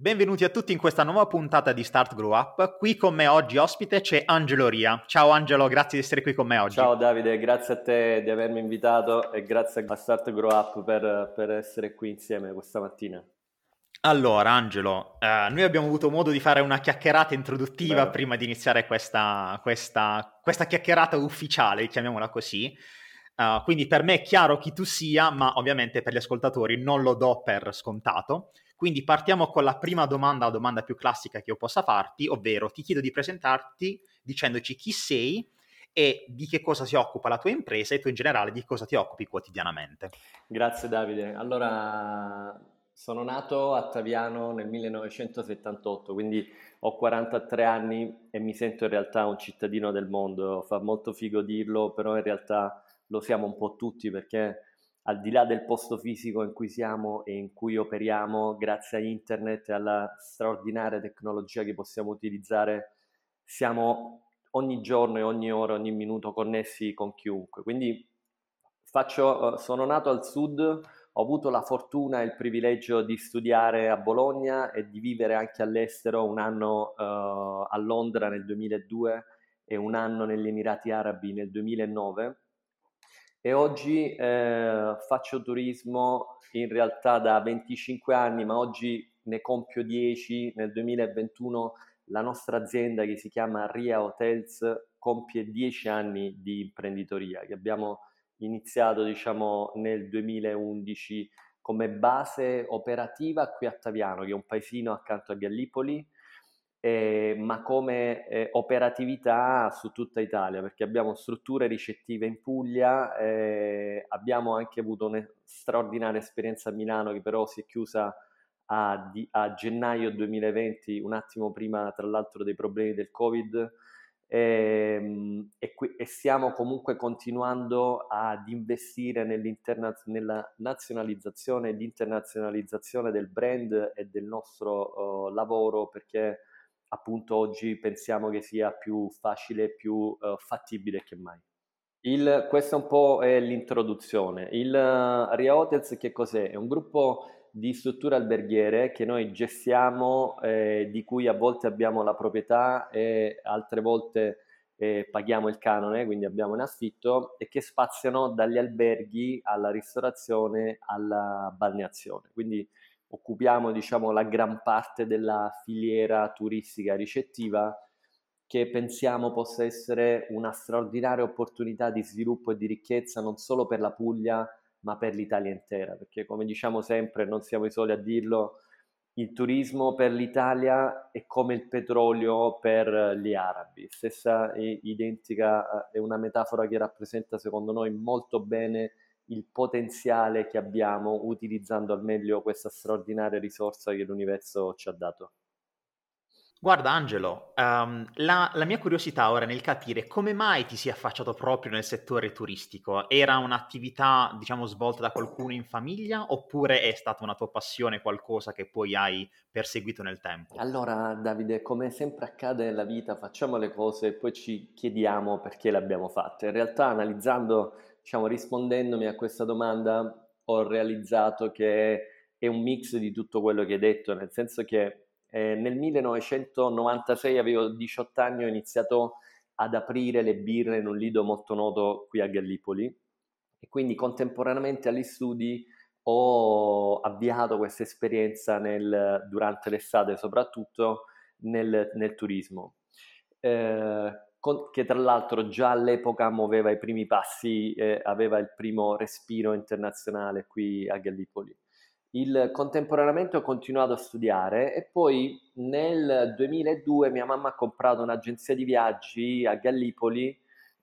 Benvenuti a tutti in questa nuova puntata di Start Grow Up. Qui con me oggi ospite c'è Angelo Ria. Ciao Angelo, grazie di essere qui con me oggi. Ciao Davide, grazie a te di avermi invitato e grazie a Start Grow Up per, per essere qui insieme questa mattina. Allora, Angelo, eh, noi abbiamo avuto modo di fare una chiacchierata introduttiva Beh. prima di iniziare questa, questa, questa, chiacchierata ufficiale, chiamiamola così. Uh, quindi per me è chiaro chi tu sia, ma ovviamente per gli ascoltatori non lo do per scontato. Quindi partiamo con la prima domanda, la domanda più classica che io possa farti, ovvero ti chiedo di presentarti dicendoci chi sei e di che cosa si occupa la tua impresa e tu in generale di cosa ti occupi quotidianamente. Grazie Davide. Allora, sono nato a Taviano nel 1978, quindi ho 43 anni e mi sento in realtà un cittadino del mondo. Fa molto figo dirlo, però in realtà lo siamo un po' tutti perché al di là del posto fisico in cui siamo e in cui operiamo, grazie a internet e alla straordinaria tecnologia che possiamo utilizzare, siamo ogni giorno e ogni ora, ogni minuto connessi con chiunque. Quindi faccio, eh, sono nato al sud, ho avuto la fortuna e il privilegio di studiare a Bologna e di vivere anche all'estero un anno uh, a Londra nel 2002 e un anno negli Emirati Arabi nel 2009 e oggi eh, faccio turismo in realtà da 25 anni, ma oggi ne compio 10. Nel 2021 la nostra azienda che si chiama Ria Hotels compie 10 anni di imprenditoria che abbiamo iniziato diciamo nel 2011 come base operativa qui a Taviano, che è un paesino accanto a Gallipoli eh, ma come eh, operatività su tutta Italia, perché abbiamo strutture ricettive in Puglia, eh, abbiamo anche avuto una straordinaria esperienza a Milano che però si è chiusa a, di, a gennaio 2020, un attimo prima tra l'altro dei problemi del Covid. Ehm, e, e, stiamo comunque continuando ad investire nella nazionalizzazione e l'internazionalizzazione del brand e del nostro uh, lavoro perché appunto oggi pensiamo che sia più facile e più uh, fattibile che mai. Il, questa un po' è l'introduzione. Il uh, Ria Hotels che cos'è? È un gruppo di strutture alberghiere che noi gestiamo, eh, di cui a volte abbiamo la proprietà e altre volte eh, paghiamo il canone, quindi abbiamo in affitto, e che spaziano dagli alberghi alla ristorazione alla balneazione. Quindi occupiamo diciamo, la gran parte della filiera turistica ricettiva che pensiamo possa essere una straordinaria opportunità di sviluppo e di ricchezza non solo per la Puglia ma per l'Italia intera, perché come diciamo sempre, non siamo i soli a dirlo, il turismo per l'Italia è come il petrolio per gli arabi, stessa identica, è una metafora che rappresenta secondo noi molto bene il potenziale che abbiamo utilizzando al meglio questa straordinaria risorsa che l'universo ci ha dato. Guarda Angelo, um, la, la, mia curiosità ora nel capire come mai ti sia affacciato proprio nel settore turistico, era un'attività diciamo svolta da qualcuno in famiglia oppure è stata una tua passione, qualcosa che poi hai perseguito nel tempo? Allora Davide, come sempre accade nella vita, facciamo le cose e poi ci chiediamo perché le abbiamo fatte. In realtà analizzando diciamo, rispondendomi a questa domanda, ho realizzato che è un mix di tutto quello che hai detto, nel senso che eh, nel 1996 avevo 18 anni, ho iniziato ad aprire le birre in un lido molto noto qui a Gallipoli e quindi contemporaneamente agli studi ho avviato questa esperienza nel, durante l'estate, soprattutto nel, nel turismo. Eh, con, che tra l'altro già all'epoca muoveva i primi passi, eh, aveva il primo respiro internazionale qui a Gallipoli. Il, contemporaneamente ho continuato a studiare e poi nel 2002 mia mamma ha comprato un'agenzia di viaggi a Gallipoli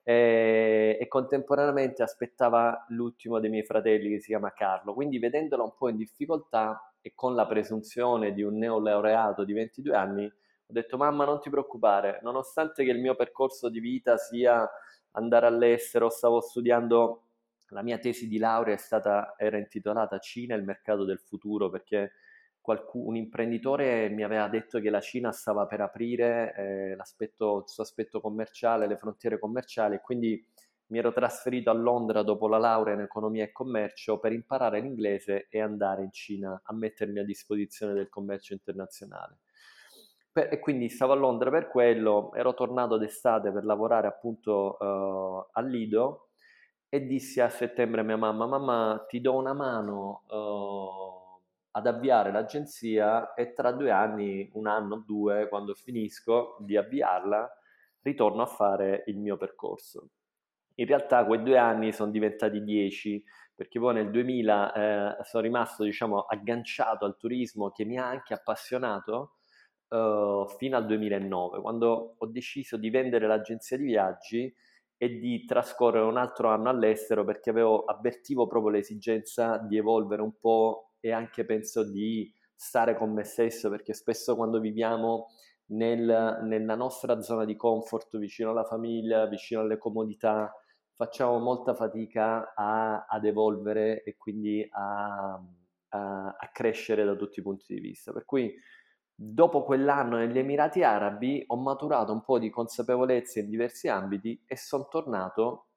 eh, e contemporaneamente aspettava l'ultimo dei miei fratelli che si chiama Carlo. Quindi vedendola un po' in difficoltà e con la presunzione di un neolaureato di 22 anni Ho detto mamma non ti preoccupare, nonostante che il mio percorso di vita sia andare all'estero, stavo studiando, la mia tesi di laurea stata, era intitolata Cina e il mercato del futuro perché un imprenditore mi aveva detto che la Cina stava per aprire eh, il suo aspetto commerciale, le frontiere commerciali e quindi mi ero trasferito a Londra dopo la laurea in economia e commercio per imparare l'inglese e andare in Cina a mettermi a disposizione del commercio internazionale. Per, e quindi stavo a Londra per quello, ero tornato d'estate per lavorare appunto uh, al Lido e dissi a settembre a mia mamma, mamma ti do una mano uh, ad avviare l'agenzia e tra due anni, un anno o due, quando finisco di avviarla, ritorno a fare il mio percorso. In realtà quei due anni sono diventati dieci, perché poi nel 2000 eh, sono rimasto diciamo, agganciato al turismo che mi ha anche appassionato uh, fino al 2009, quando ho deciso di vendere l'agenzia di viaggi e di trascorrere un altro anno all'estero perché avevo, avvertivo proprio l'esigenza di evolvere un po' e anche penso di stare con me stesso perché spesso quando viviamo nel, nella nostra zona di comfort vicino alla famiglia, vicino alle comodità, facciamo molta fatica a, ad evolvere e quindi a, a, a, crescere da tutti i punti di vista. Per cui dopo quell'anno negli Emirati Arabi ho maturato un po' di consapevolezza in diversi ambiti e sono tornato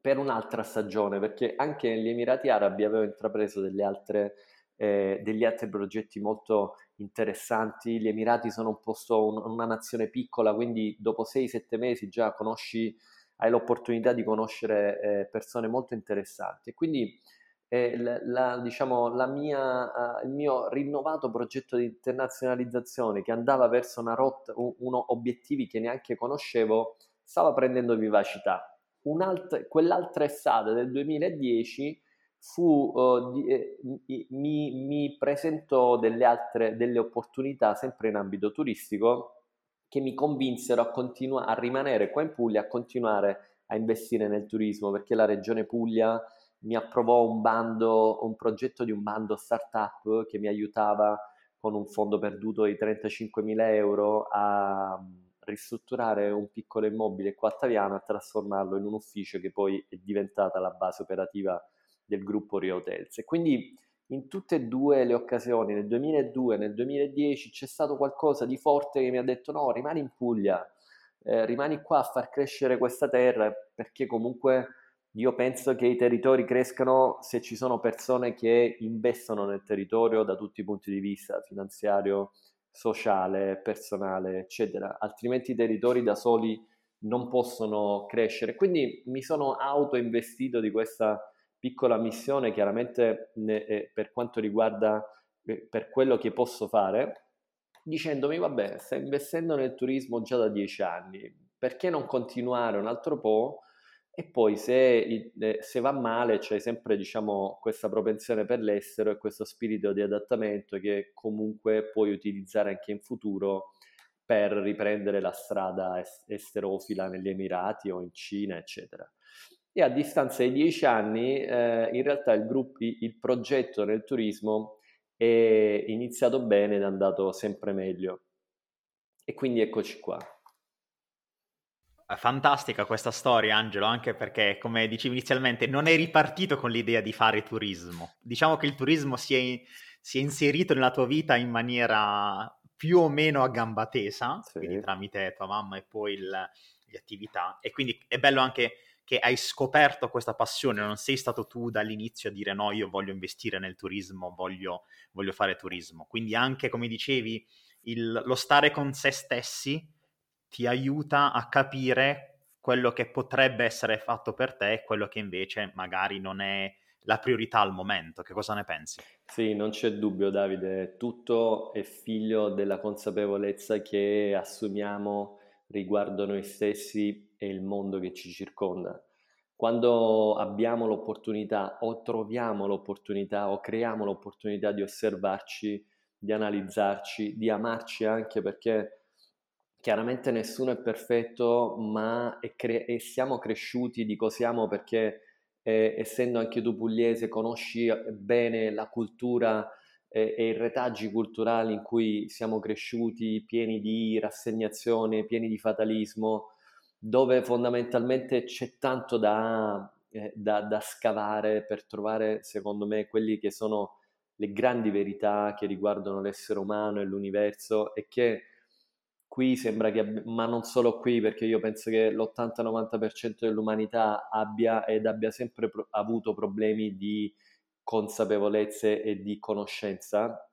per un'altra stagione, perché anche negli Emirati Arabi avevo intrapreso altre, eh, degli altri progetti molto interessanti. Gli Emirati sono un posto, un, una nazione piccola, quindi dopo 6-7 mesi già conosci hai l'opportunità di conoscere eh, persone molto interessanti. E quindi eh, la, diciamo, mia, uh, il mio rinnovato progetto di internazionalizzazione che andava verso una rotta, un, uno, obiettivi che neanche conoscevo, stava prendendo vivacità. quell'altra estate del 2010 fu, uh, di, eh, mi, mi presentò delle altre delle opportunità sempre in ambito turistico che mi convinsero a, continu- a rimanere qua in Puglia, a continuare a investire nel turismo, perché la regione Puglia mi approvò un bando, un progetto di un bando startup che mi aiutava con un fondo perduto di 35.000 euro a mm, ristrutturare un piccolo immobile qua a Taviano e trasformarlo in un ufficio che poi è diventata la base operativa del gruppo Rio Hotels. E quindi in tutte e due le occasioni, nel 2002 e nel 2010, c'è stato qualcosa di forte che mi ha detto no, rimani in Puglia, eh, rimani qua a far crescere questa terra, perché comunque io penso che i territori crescano se ci sono persone che investono nel territorio da tutti i punti di vista, finanziario, sociale, personale, eccetera, altrimenti i territori da soli non possono crescere. Quindi mi sono auto investito di questa piccola missione chiaramente eh, per quanto riguarda eh, per quello che posso fare, dicendomi vabbè, stai investendo nel turismo già da dieci anni, perché non continuare un altro po'? E poi se, se va male c'è sempre diciamo, questa propensione per l'estero e questo spirito di adattamento che comunque puoi utilizzare anche in futuro per riprendere la strada esterofila negli Emirati o in Cina, eccetera e a distanza di dieci anni eh, in realtà il, gruppo, il progetto nel turismo è iniziato bene ed è andato sempre meglio. E quindi eccoci qua. Fantastica questa storia, Angelo, anche perché, come dicevi inizialmente, non è ripartito con l'idea di fare turismo. Diciamo che il turismo si è, si è inserito nella tua vita in maniera più o meno a gamba tesa, sì. quindi tramite tua mamma e poi il, le attività. E quindi è bello anche che hai scoperto questa passione, non sei stato tu dall'inizio a dire no, io voglio investire nel turismo, voglio, voglio fare turismo. Quindi anche, come dicevi, il, lo stare con se stessi ti aiuta a capire quello che potrebbe essere fatto per te e quello che invece magari non è la priorità al momento. Che cosa ne pensi? Sì, non c'è dubbio Davide, tutto è figlio della consapevolezza che assumiamo riguardo noi stessi e il mondo che ci circonda. Quando abbiamo l'opportunità o troviamo l'opportunità o creiamo l'opportunità di osservarci, di analizzarci, di amarci anche perché chiaramente nessuno è perfetto, ma è cre- e siamo cresciuti, dico siamo perché eh, essendo anche tu pugliese conosci bene la cultura e, e i retaggi culturali in cui siamo cresciuti, pieni di rassegnazione, pieni di fatalismo, dove fondamentalmente c'è tanto da, eh, da, da scavare per trovare, secondo me, quelli che sono le grandi verità che riguardano l'essere umano e l'universo e che qui sembra che, ma non solo qui, perché io penso che l'80-90% dell'umanità abbia ed abbia sempre pro- avuto problemi di consapevolezze e di conoscenza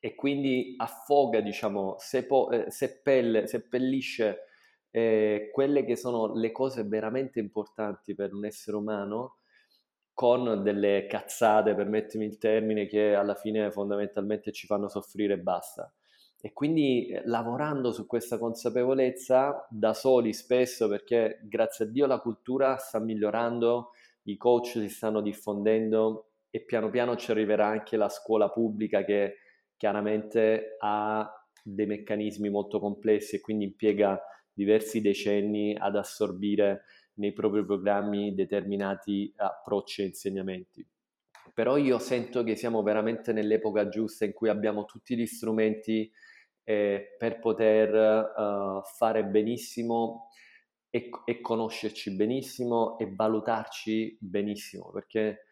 e quindi affoga, diciamo, sepo- eh, seppelle, seppellisce eh, quelle che sono le cose veramente importanti per un essere umano con delle cazzate, permettimi il termine, che alla fine fondamentalmente ci fanno soffrire e basta. E quindi eh, lavorando su questa consapevolezza da soli spesso, perché grazie a Dio la cultura sta migliorando, i coach si stanno diffondendo e piano piano ci arriverà anche la scuola pubblica che chiaramente ha dei meccanismi molto complessi e quindi impiega diversi decenni ad assorbire nei propri programmi determinati approcci e insegnamenti. Però io sento che siamo veramente nell'epoca giusta in cui abbiamo tutti gli strumenti eh, per poter uh, fare benissimo e, e conoscerci benissimo e valutarci benissimo, perché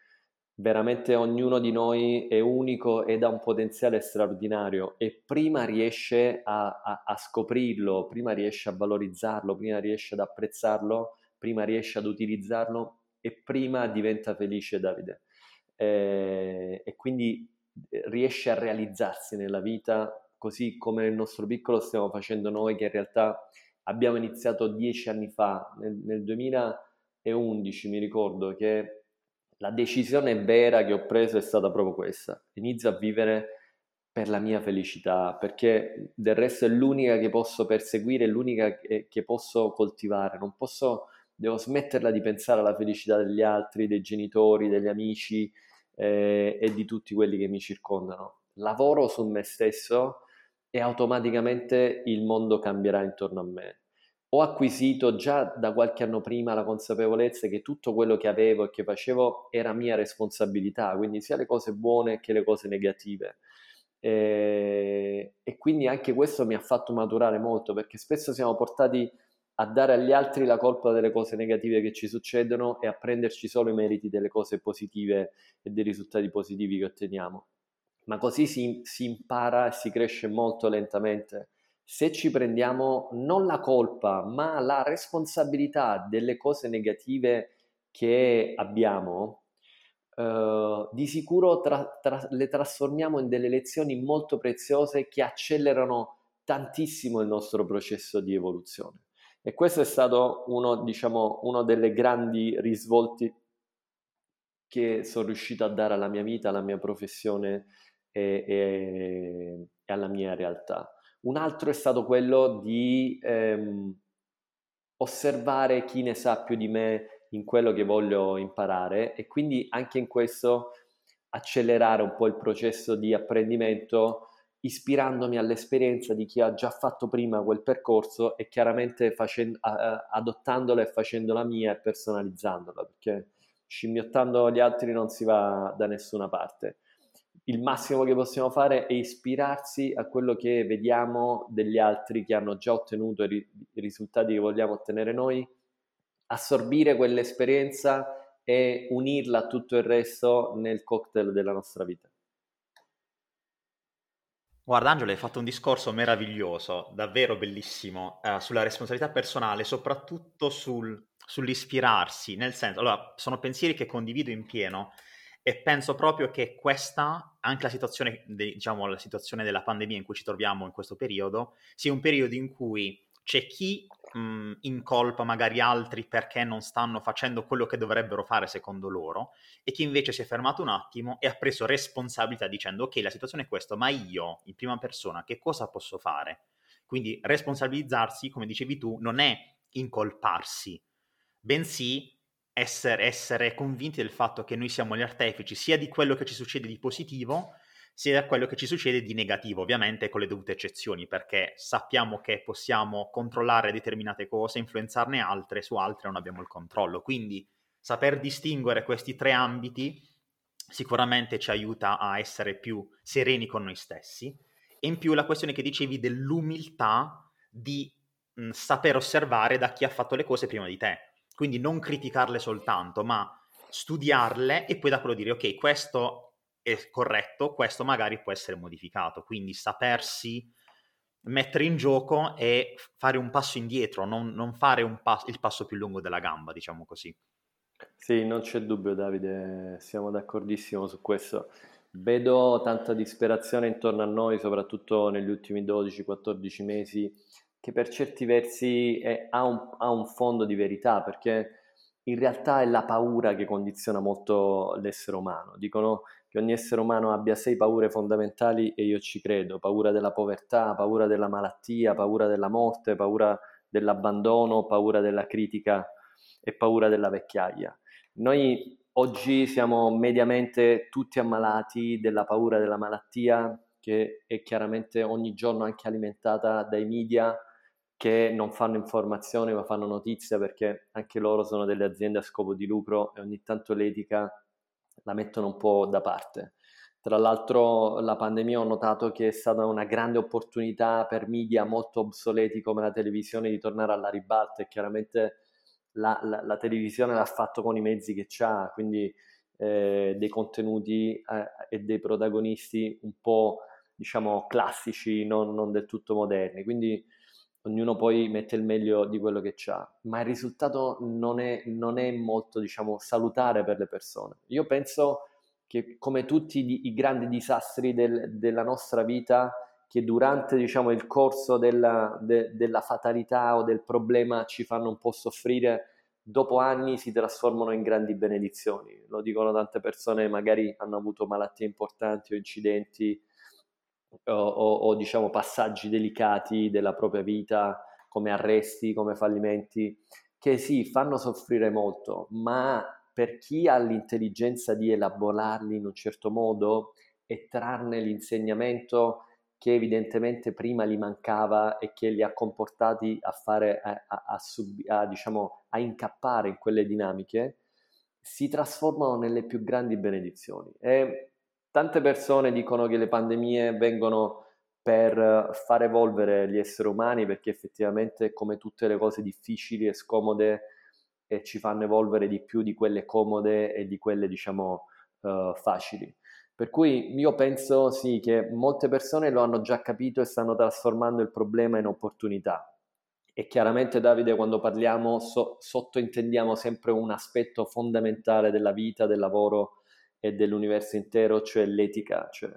veramente ognuno di noi è unico ed ha un potenziale straordinario e prima riesce a, a, a, scoprirlo, prima riesce a valorizzarlo, prima riesce ad apprezzarlo, prima riesce ad utilizzarlo e prima diventa felice Davide. Eh, e quindi eh, riesce a realizzarsi nella vita così come nel nostro piccolo stiamo facendo noi che in realtà abbiamo iniziato dieci anni fa, nel, nel 2011 mi ricordo che la decisione vera che ho preso è stata proprio questa. Inizio a vivere per la mia felicità, perché del resto è l'unica che posso perseguire, l'unica che, che posso coltivare. Non posso, devo smetterla di pensare alla felicità degli altri, dei genitori, degli amici eh, e di tutti quelli che mi circondano. Lavoro su me stesso e automaticamente il mondo cambierà intorno a me ho acquisito già da qualche anno prima la consapevolezza che tutto quello che avevo e che facevo era mia responsabilità, quindi sia le cose buone che le cose negative. E, e quindi anche questo mi ha fatto maturare molto perché spesso siamo portati a dare agli altri la colpa delle cose negative che ci succedono e a prenderci solo i meriti delle cose positive e dei risultati positivi che otteniamo. Ma così si, si impara e si cresce molto lentamente se ci prendiamo non la colpa, ma la responsabilità delle cose negative che abbiamo, eh, di sicuro tra, tra, le trasformiamo in delle lezioni molto preziose che accelerano tantissimo il nostro processo di evoluzione. E questo è stato uno, diciamo, uno delle grandi risvolti che sono riuscito a dare alla mia vita, alla mia professione e, e, e alla mia realtà. Un altro è stato quello di ehm, osservare chi ne sa più di me in quello che voglio imparare e quindi anche in questo accelerare un po' il processo di apprendimento ispirandomi all'esperienza di chi ha già fatto prima quel percorso e chiaramente facendo, adottandola e facendola mia e personalizzandola perché scimmiottando gli altri non si va da nessuna parte il massimo che possiamo fare è ispirarsi a quello che vediamo degli altri che hanno già ottenuto i, risultati che vogliamo ottenere noi, assorbire quell'esperienza e unirla a tutto il resto nel cocktail della nostra vita. Guarda Angelo, hai fatto un discorso meraviglioso, davvero bellissimo, eh, sulla responsabilità personale, soprattutto sul, sull'ispirarsi, nel senso, allora, sono pensieri che condivido in pieno, e penso proprio che questa, anche la situazione, diciamo, la situazione della pandemia in cui ci troviamo in questo periodo, sia un periodo in cui c'è chi mh, incolpa magari altri perché non stanno facendo quello che dovrebbero fare secondo loro e chi invece si è fermato un attimo e ha preso responsabilità dicendo ok la situazione è questa ma io in prima persona che cosa posso fare? Quindi responsabilizzarsi come dicevi tu non è incolparsi bensì essere, essere convinti del fatto che noi siamo gli artefici sia di quello che ci succede di positivo, sia di quello che ci succede di negativo, ovviamente con le dovute eccezioni, perché sappiamo che possiamo controllare determinate cose, influenzarne altre, su altre non abbiamo il controllo. Quindi saper distinguere questi tre ambiti sicuramente ci aiuta a essere più sereni con noi stessi. E in più la questione che dicevi dell'umiltà di mh, saper osservare da chi ha fatto le cose prima di te. Quindi non criticarle soltanto, ma studiarle e poi da quello dire ok, questo è corretto, questo magari può essere modificato. Quindi sapersi mettere in gioco e fare un passo indietro, non, non fare pa- il passo più lungo della gamba, diciamo così. Sì, non c'è dubbio Davide, siamo d'accordissimo su questo. Vedo tanta disperazione intorno a noi, soprattutto negli ultimi 12-14 mesi, che per certi versi è, ha, un, ha un fondo di verità, perché in realtà è la paura che condiziona molto l'essere umano. Dicono che ogni essere umano abbia sei paure fondamentali e io ci credo, paura della povertà, paura della malattia, paura della morte, paura dell'abbandono, paura della critica e paura della vecchiaia. Noi oggi siamo mediamente tutti ammalati della paura della malattia che è chiaramente ogni giorno anche alimentata dai media che non fanno informazione ma fanno notizia perché anche loro sono delle aziende a scopo di lucro e ogni tanto l'etica la mettono un po' da parte. Tra l'altro la pandemia ho notato che è stata una grande opportunità per media molto obsoleti come la televisione di tornare alla ribalta e chiaramente la, la, la televisione l'ha fatto con i mezzi che ha, quindi eh, dei contenuti eh, e dei protagonisti un po' diciamo classici, non, non del tutto moderni. Quindi ognuno poi mette il meglio di quello che ha, ma il risultato non è, non è molto, diciamo, salutare per le persone. Io penso che come tutti i, grandi disastri del, della nostra vita, che durante, diciamo, il corso della, de, della fatalità o del problema ci fanno un po' soffrire, dopo anni si trasformano in grandi benedizioni. Lo dicono tante persone, magari hanno avuto malattie importanti o incidenti o, o, o diciamo passaggi delicati della propria vita, come arresti, come fallimenti, che sì, fanno soffrire molto, ma per chi ha l'intelligenza di elaborarli in un certo modo e trarne l'insegnamento che evidentemente prima gli mancava e che li ha comportati a fare, a, a, sub, a, diciamo, incappare in quelle dinamiche, si trasformano nelle più grandi benedizioni. E Tante persone dicono che le pandemie vengono per far evolvere gli esseri umani perché effettivamente come tutte le cose difficili e scomode e ci fanno evolvere di più di quelle comode e di quelle diciamo uh, facili. Per cui io penso sì che molte persone lo hanno già capito e stanno trasformando il problema in opportunità. E chiaramente Davide quando parliamo so, sottointendiamo sempre un aspetto fondamentale della vita, del lavoro e dell'universo intero, cioè l'etica. Cioè,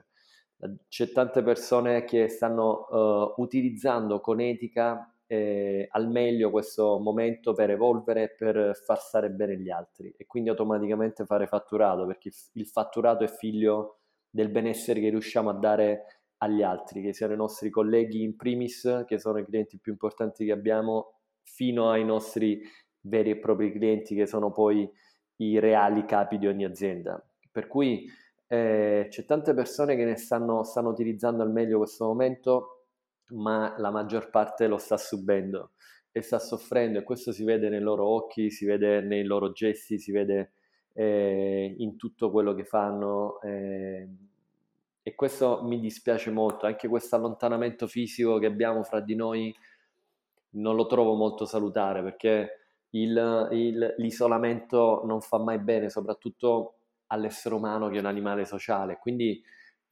c'è tante persone che stanno uh, utilizzando con etica eh, al meglio questo momento per evolvere e per far stare bene gli altri e quindi automaticamente fare fatturato perché il fatturato è figlio del benessere che riusciamo a dare agli altri, che siano i nostri colleghi in primis, che sono i clienti più importanti che abbiamo, fino ai nostri veri e propri clienti che sono poi i reali capi di ogni azienda. Per cui eh, c'è tante persone che ne stanno, stanno utilizzando al meglio questo momento, ma la maggior parte lo sta subendo e sta soffrendo e questo si vede nei loro occhi, si vede nei loro gesti, si vede eh, in tutto quello che fanno eh, e questo mi dispiace molto, anche questo allontanamento fisico che abbiamo fra di noi non lo trovo molto salutare perché il, il, l'isolamento non fa mai bene, soprattutto all'essere umano che è un animale sociale. Quindi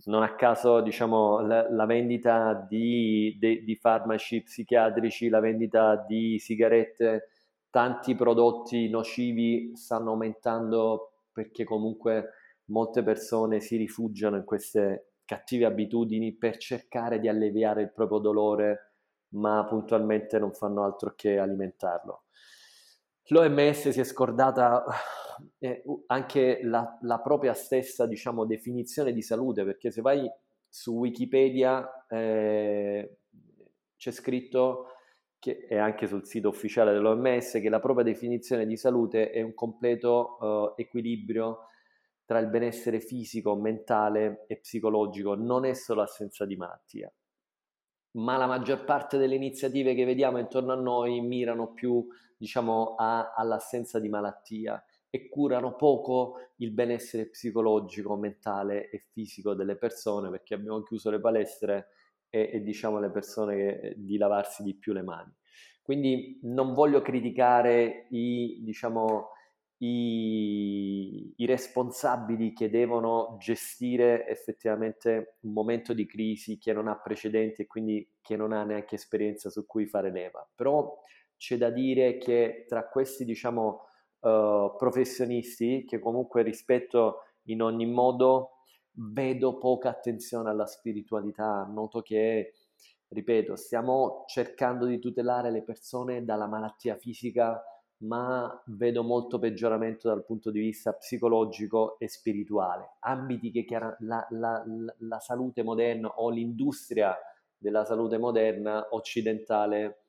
non a caso diciamo, la, la vendita di, de, di, farmaci psichiatrici, la vendita di sigarette, tanti prodotti nocivi stanno aumentando perché comunque molte persone si rifugiano in queste cattive abitudini per cercare di alleviare il proprio dolore, ma puntualmente non fanno altro che alimentarlo. L'OMS si è scordata eh, anche la, la, propria stessa diciamo, definizione di salute, perché se vai su Wikipedia eh, c'è scritto, che è anche sul sito ufficiale dell'OMS, che la propria definizione di salute è un completo eh, equilibrio tra il benessere fisico, mentale e psicologico, non è solo assenza di malattia. Ma la maggior parte delle iniziative che vediamo intorno a noi mirano più, diciamo, a, all'assenza di malattia e curano poco il benessere psicologico, mentale e fisico delle persone perché abbiamo chiuso le palestre e, e diciamo alle persone che, eh, di lavarsi di più le mani. Quindi non voglio criticare i, diciamo, i, i, responsabili che devono gestire effettivamente un momento di crisi che non ha precedenti e quindi che non ha neanche esperienza su cui fare leva. Però c'è da dire che tra questi, diciamo, uh, professionisti, che comunque rispetto in ogni modo, vedo poca attenzione alla spiritualità, noto che, ripeto, stiamo cercando di tutelare le persone dalla malattia fisica ma vedo molto peggioramento dal punto di vista psicologico e spirituale. Ambiti che chiara, la, la, la, salute moderna o l'industria della salute moderna occidentale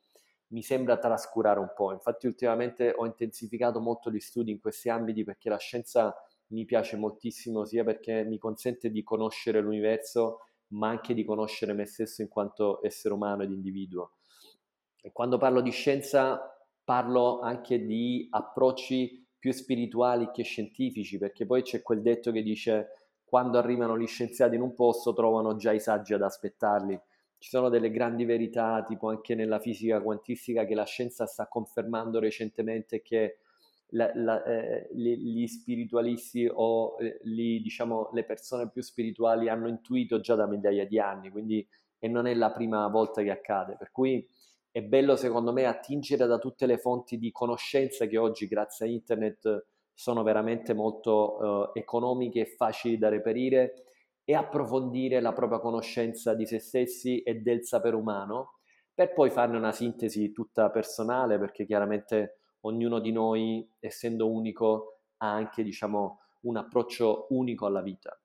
mi sembra trascurare un po'. Infatti ultimamente ho intensificato molto gli studi in questi ambiti perché la scienza mi piace moltissimo sia perché mi consente di conoscere l'universo ma anche di conoscere me stesso in quanto essere umano ed individuo. E quando parlo di scienza parlo anche di approcci più spirituali che scientifici, perché poi c'è quel detto che dice quando arrivano gli scienziati in un posto trovano già i saggi ad aspettarli. Ci sono delle grandi verità, tipo anche nella fisica quantistica, che la scienza sta confermando recentemente che la, la, eh, gli, spiritualisti o eh, gli, diciamo, le persone più spirituali hanno intuito già da migliaia di anni, quindi e non è la prima volta che accade. Per cui è bello secondo me attingere da tutte le fonti di conoscenza che oggi grazie a internet sono veramente molto eh, economiche e facili da reperire e approfondire la propria conoscenza di se stessi e del sapere umano per poi farne una sintesi tutta personale perché chiaramente ognuno di noi essendo unico ha anche diciamo un approccio unico alla vita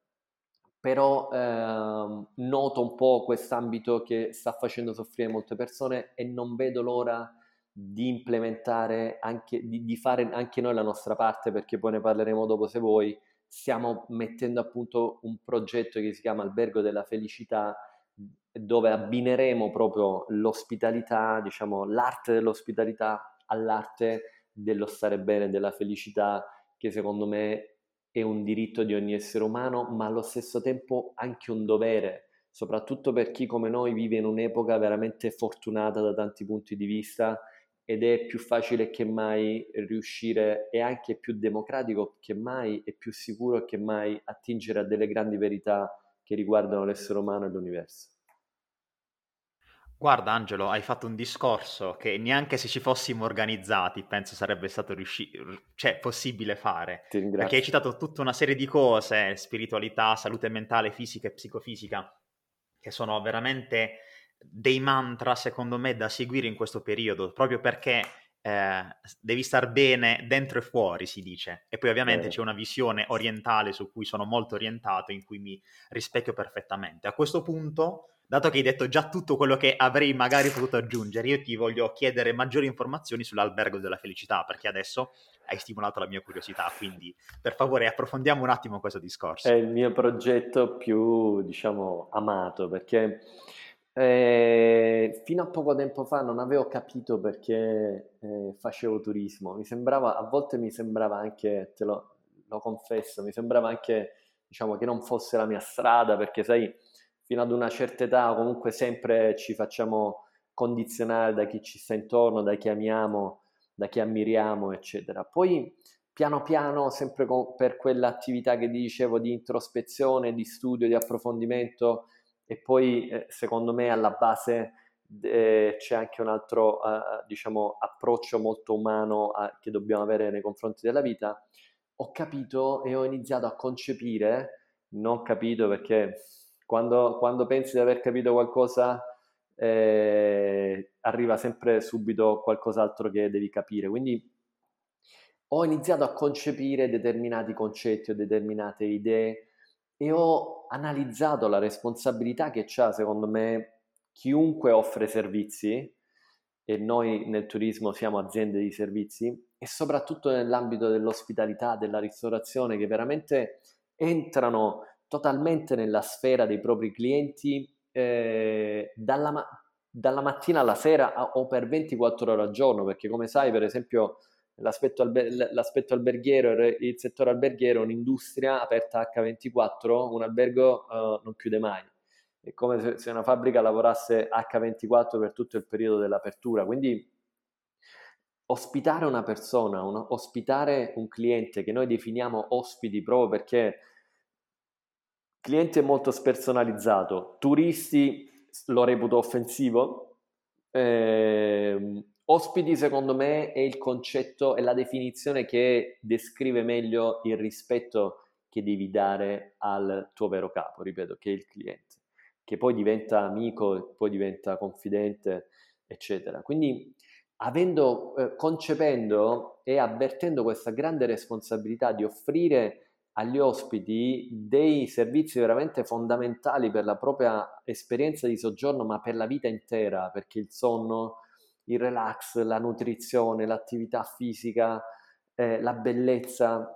però ehm, noto un po' quest'ambito che sta facendo soffrire molte persone e non vedo l'ora di implementare anche, di, di, fare anche noi la nostra parte, perché poi ne parleremo dopo se vuoi. Stiamo mettendo a punto un progetto che si chiama Albergo della Felicità, dove abbineremo proprio l'ospitalità, diciamo l'arte dell'ospitalità all'arte dello stare bene, della felicità, che secondo me è un diritto di ogni essere umano, ma allo stesso tempo anche un dovere, soprattutto per chi come noi vive in un'epoca veramente fortunata da tanti punti di vista ed è più facile che mai riuscire, è anche più democratico che mai, è più sicuro che mai attingere a delle grandi verità che riguardano l'essere umano e l'universo. Guarda Angelo, hai fatto un discorso che neanche se ci fossimo organizzati penso sarebbe stato riusci- cioè, possibile fare. Ti ringrazio. Perché hai citato tutta una serie di cose, spiritualità, salute mentale, fisica e psicofisica, che sono veramente dei mantra, secondo me, da seguire in questo periodo, proprio perché eh, devi star bene dentro e fuori, si dice. E poi ovviamente eh. c'è una visione orientale su cui sono molto orientato, in cui mi rispecchio perfettamente. A questo punto dato che hai detto già tutto quello che avrei magari potuto aggiungere, io ti voglio chiedere maggiori informazioni sull'albergo della felicità, perché adesso hai stimolato la mia curiosità, quindi per favore approfondiamo un attimo questo discorso. È il mio progetto più, diciamo, amato, perché eh, fino a poco tempo fa non avevo capito perché eh, facevo turismo, mi sembrava, a volte mi sembrava anche, te lo, lo confesso, mi sembrava anche, diciamo, che non fosse la mia strada, perché sai fino ad una certa età comunque sempre ci facciamo condizionare da chi ci sta intorno, da chi amiamo, da chi ammiriamo, eccetera. Poi piano piano, sempre con, per quell'attività che dicevo di introspezione, di studio, di approfondimento e poi eh, secondo me alla base eh, c'è anche un altro eh, diciamo approccio molto umano che dobbiamo avere nei confronti della vita. Ho capito e ho iniziato a concepire, non capito perché quando, quando pensi di aver capito qualcosa, eh, arriva sempre subito qualcos'altro che devi capire. Quindi ho iniziato a concepire determinati concetti o determinate idee e ho analizzato la responsabilità che ha, secondo me, chiunque offre servizi, e noi nel turismo siamo aziende di servizi, e soprattutto nell'ambito dell'ospitalità, della ristorazione, che veramente entrano totalmente nella sfera dei propri clienti eh, dalla, dalla, mattina alla sera o per 24 ore al giorno, perché come sai, per esempio, L'aspetto, alber- l'aspetto alberghiero, il settore alberghiero è un'industria aperta H24, un albergo uh, non chiude mai. È come se una fabbrica lavorasse H24 per tutto il periodo dell'apertura. Quindi ospitare una persona, un, ospitare un cliente che noi definiamo ospiti proprio perché cliente molto spersonalizzato, turisti lo reputo offensivo, eh, ospiti secondo me è il concetto, è la definizione che descrive meglio il rispetto che devi dare al tuo vero capo, ripeto, che è il cliente, che poi diventa amico, poi diventa confidente, eccetera. Quindi avendo, eh, concependo e avvertendo questa grande responsabilità di offrire agli ospiti dei servizi veramente fondamentali per la propria esperienza di soggiorno, ma per la vita intera, perché il sonno, il relax, la nutrizione, l'attività fisica, eh, la bellezza,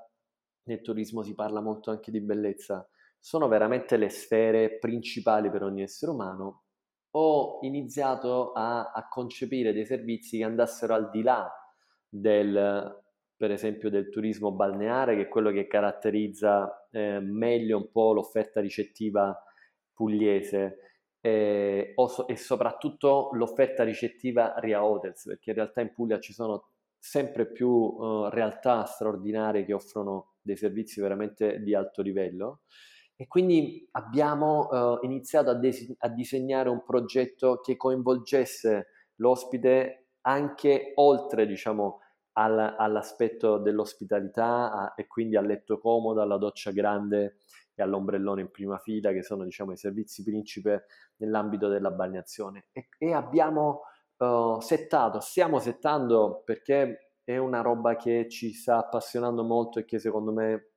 nel turismo si parla molto anche di bellezza, sono veramente le sfere principali per ogni essere umano. Ho iniziato a, a concepire dei servizi che andassero al di là del, per esempio, del turismo balneare, che è quello che caratterizza eh, meglio un po' l'offerta ricettiva pugliese. Eh, so, e soprattutto l'offerta ricettiva Ria Hotels, perché in realtà in Puglia ci sono sempre più uh, realtà straordinarie che offrono dei servizi veramente di alto livello. E quindi abbiamo uh, iniziato a, des- a, disegnare un progetto che coinvolgesse l'ospite anche oltre, diciamo, al- all'aspetto dell'ospitalità a- e quindi al letto comodo, alla doccia grande e all'ombrellone in prima fila, che sono, diciamo, i servizi principe nell'ambito della bagnazione. E, e abbiamo uh, settato, stiamo settando perché è una roba che ci sta appassionando molto e che secondo me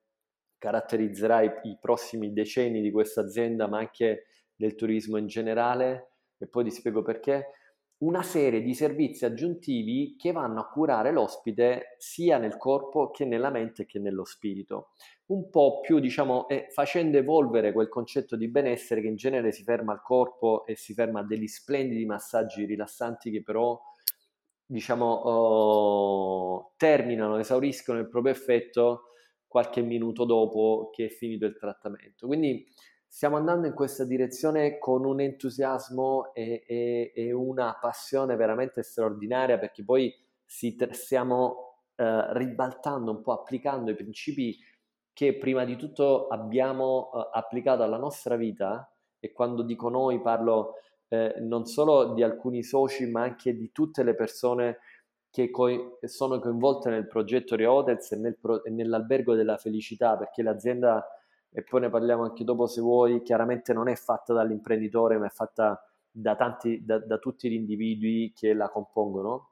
caratterizzerà i, i prossimi decenni di questa azienda, ma anche del turismo in generale, e poi ti spiego perché, una serie di servizi aggiuntivi che vanno a curare l'ospite sia nel corpo che nella mente che nello spirito. Un po' più, diciamo, eh, facendo evolvere quel concetto di benessere che in genere si ferma al corpo e si ferma a degli splendidi massaggi rilassanti che però, diciamo, oh, terminano, esauriscono il proprio effetto qualche minuto dopo che è finito il trattamento. Quindi stiamo andando in questa direzione con un entusiasmo e, e, e una passione veramente straordinaria perché poi stiamo eh, ribaltando un po', applicando i principi che prima di tutto abbiamo eh, applicato alla nostra vita e quando dico noi parlo eh, non solo di alcuni soci ma anche di tutte le persone che co- sono coinvolte nel progetto Rehotels e, nel pro- nell'albergo della felicità, perché l'azienda, e poi ne parliamo anche dopo se vuoi, chiaramente non è fatta dall'imprenditore, ma è fatta da, tanti, da, da tutti gli individui che la compongono,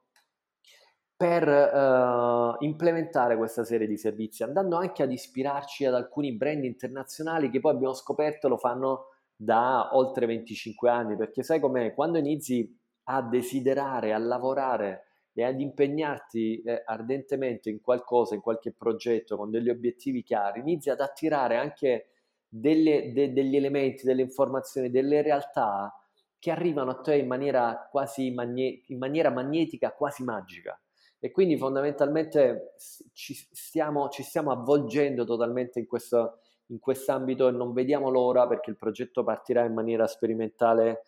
per uh, implementare questa serie di servizi, andando anche ad ispirarci ad alcuni brand internazionali che poi abbiamo scoperto lo fanno da oltre 25 anni, perché sai com'è? Quando inizi a desiderare, a lavorare e ad impegnarti eh, ardentemente in qualcosa, in qualche progetto, con degli obiettivi chiari, inizi ad attirare anche delle, de, degli elementi, delle informazioni, delle realtà che arrivano a te in maniera quasi magne- in maniera magnetica, quasi magica. E quindi fondamentalmente ci stiamo, ci stiamo avvolgendo totalmente in questo in quest'ambito e non vediamo l'ora perché il progetto partirà in maniera sperimentale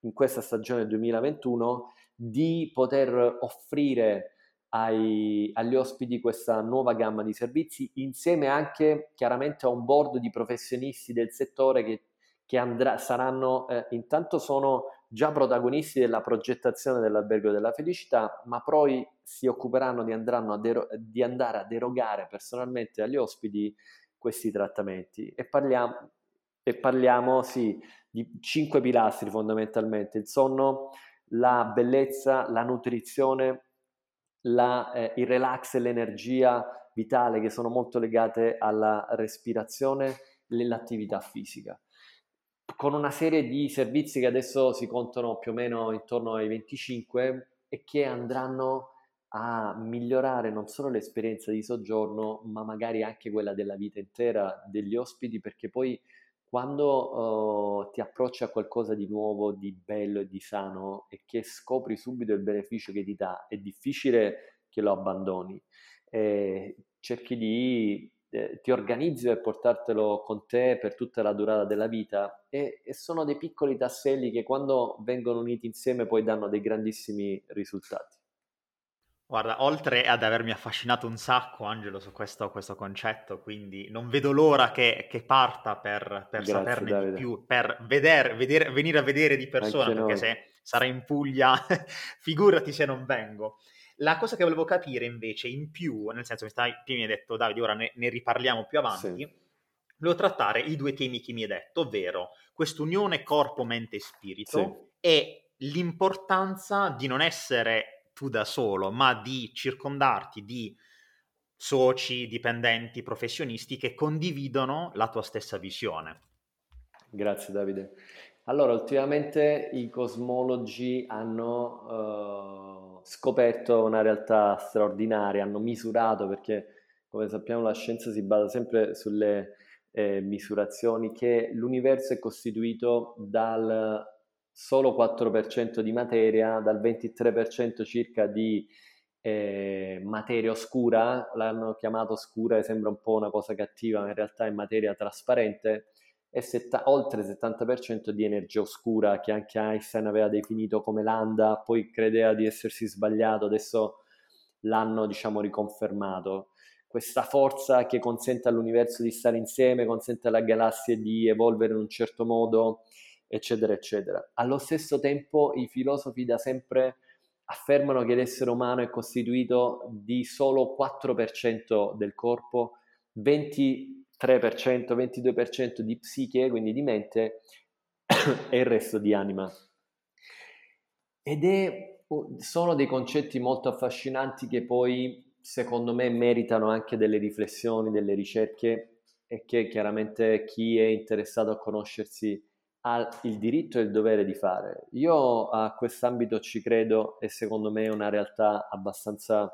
in questa stagione 2021 di poter offrire ai, agli ospiti questa nuova gamma di servizi insieme anche chiaramente a un board di professionisti del settore che, che andrà, saranno eh, intanto sono già protagonisti della progettazione dell'albergo della felicità ma poi si occuperanno di, a dero- di andare a derogare personalmente agli ospiti questi trattamenti. E parliamo, e parliamo sì, di cinque pilastri fondamentalmente. Il sonno la bellezza, la nutrizione, la, eh, il relax e l'energia vitale che sono molto legate alla respirazione e all'attività fisica. Con una serie di servizi che adesso si contano più o meno intorno ai 25 e che andranno a migliorare non solo l'esperienza di soggiorno, ma magari anche quella della vita intera degli ospiti, perché poi quando uh, ti approcci a qualcosa di nuovo, di bello e di sano e che scopri subito il beneficio che ti dà, è difficile che lo abbandoni. E cerchi di eh, ti organizzi per portartelo con te per tutta la durata della vita e, e, sono dei piccoli tasselli che quando vengono uniti insieme poi danno dei grandissimi risultati. Guarda, oltre ad avermi affascinato un sacco, Angelo, su questo, questo concetto, quindi non vedo l'ora che, che parta per, per Grazie, saperne Davide. di più, per vedere, vedere, venire a vedere di persona, Anche perché noi. se sarà in Puglia, figurati se non vengo. La cosa che volevo capire invece in più, nel senso stai, prima mi hai detto Davide, ora ne, ne riparliamo più avanti, sì. volevo trattare i due temi che mi hai detto, ovvero quest'unione corpo, mente e spirito sì. e l'importanza di non essere tu da solo, ma di circondarti di soci, dipendenti, professionisti che condividono la tua stessa visione. Grazie Davide. Allora, ultimamente i cosmologi hanno uh scoperto una realtà straordinaria, hanno misurato perché come sappiamo la scienza si basa sempre sulle eh, misurazioni che l'universo è costituito dal solo 4% di materia, dal 23% circa di eh, materia oscura, l'hanno chiamato oscura sembra un po' una cosa cattiva, ma in realtà è materia trasparente, e setta- oltre il 70% di energia oscura che anche Einstein aveva definito come lambda, poi credeva di essersi sbagliato, adesso l'hanno diciamo riconfermato. Questa forza che consente all'universo di stare insieme, consente alla galassia di evolvere in un certo modo, eccetera, eccetera. Allo stesso tempo i filosofi da sempre affermano che l'essere umano è costituito di solo 4% del corpo, 20 3%, 22% di psiche, quindi di mente, e il resto di anima. Ed è, sono dei concetti molto affascinanti che poi, secondo me, meritano anche delle riflessioni, delle ricerche e che chiaramente chi è interessato a conoscersi ha il diritto e il dovere di fare. Io a quest'ambito ci credo e secondo me è una realtà abbastanza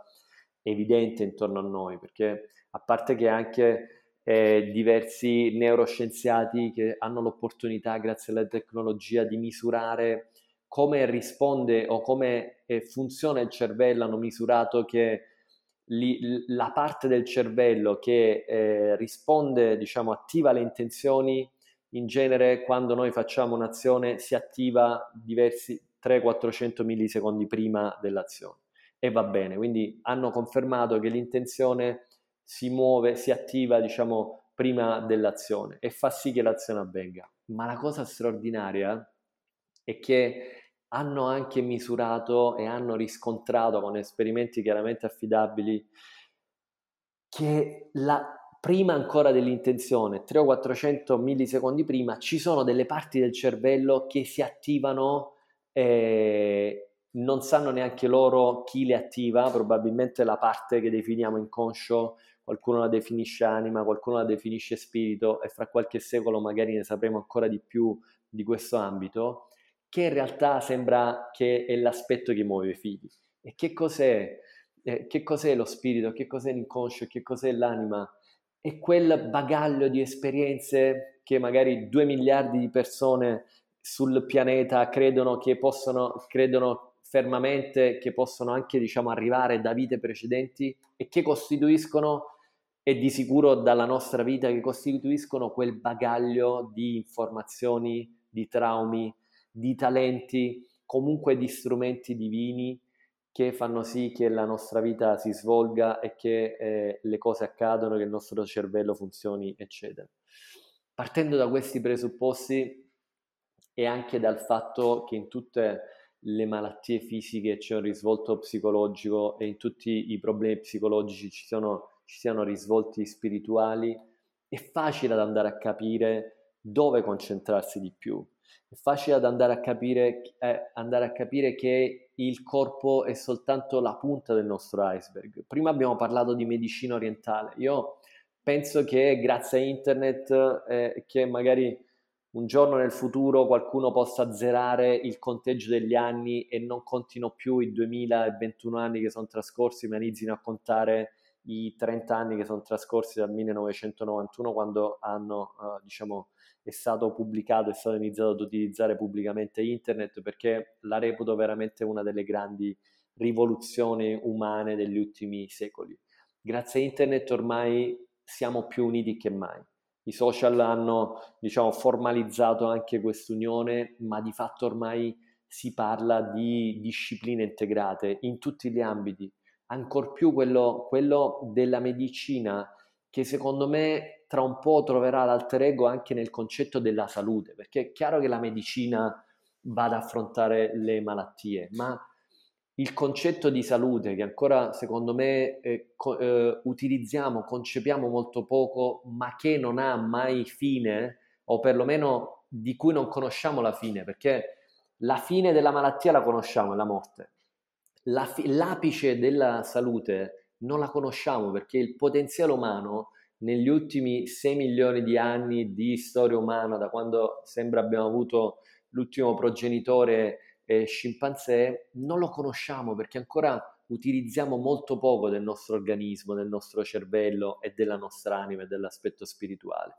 evidente intorno a noi, perché a parte che anche eh, diversi neuroscienziati che hanno l'opportunità, grazie alla tecnologia, di misurare come risponde o come eh, funziona il cervello, hanno misurato che li, la parte del cervello che eh, risponde, diciamo, attiva le intenzioni, in genere quando noi facciamo un'azione si attiva diversi 300-400 millisecondi prima dell'azione. E va bene, quindi hanno confermato che l'intenzione si muove, si attiva, diciamo, prima dell'azione e fa sì che l'azione avvenga. Ma la cosa straordinaria è che hanno anche misurato e hanno riscontrato con esperimenti chiaramente affidabili che la, prima ancora dell'intenzione, 300 o 400 millisecondi prima, ci sono delle parti del cervello che si attivano eh, non sanno neanche loro chi le attiva, probabilmente la parte che definiamo inconscio qualcuno la definisce anima, qualcuno la definisce spirito e fra qualche secolo magari ne sapremo ancora di più di questo ambito, che in realtà sembra che è l'aspetto che muove i figli. E che cos'è? Eh, che cos'è lo spirito? Che cos'è l'inconscio? Che cos'è l'anima? È quel bagaglio di esperienze che magari due miliardi di persone sul pianeta credono che possono, credono fermamente che possono anche diciamo, arrivare da vite precedenti e che costituiscono e di sicuro dalla nostra vita che costituiscono quel bagaglio di informazioni, di traumi, di talenti, comunque di strumenti divini che fanno sì che la nostra vita si svolga e che eh, le cose accadano, che il nostro cervello funzioni, eccetera. Partendo da questi presupposti e anche dal fatto che in tutte le malattie fisiche c'è un risvolto psicologico e in tutti i problemi psicologici ci sono ci siano risvolti spirituali, è facile ad andare a capire dove concentrarsi di più. È facile ad andare a capire, eh, andare a capire che il corpo è soltanto la punta del nostro iceberg. Prima abbiamo parlato di medicina orientale. Io penso che grazie a internet, eh, che magari un giorno nel futuro qualcuno possa azzerare il conteggio degli anni e non contino più i 2021 anni che sono trascorsi, ma inizino a contare i 30 anni che sono trascorsi dal 1991 quando hanno, uh, diciamo, è stato pubblicato, è stato iniziato ad utilizzare pubblicamente internet perché la reputo veramente una delle grandi rivoluzioni umane degli ultimi secoli. Grazie a internet ormai siamo più uniti che mai. I social hanno, diciamo, formalizzato anche quest'unione, ma di fatto ormai si parla di discipline integrate in tutti gli ambiti, ancor più quello, quello della medicina, che secondo me tra un po' troverà l'alter ego anche nel concetto della salute, perché è chiaro che la medicina va ad affrontare le malattie, ma il concetto di salute che ancora secondo me eh, co- eh, utilizziamo, concepiamo molto poco, ma che non ha mai fine, o perlomeno di cui non conosciamo la fine, perché la fine della malattia la conosciamo, è la morte. La fi- l'apice della salute non la conosciamo perché il potenziale umano negli ultimi 6 milioni di anni di storia umana, da quando sembra abbiamo avuto l'ultimo progenitore eh, scimpanzé, non lo conosciamo perché ancora utilizziamo molto poco del nostro organismo, del nostro cervello e della nostra anima e dell'aspetto spirituale.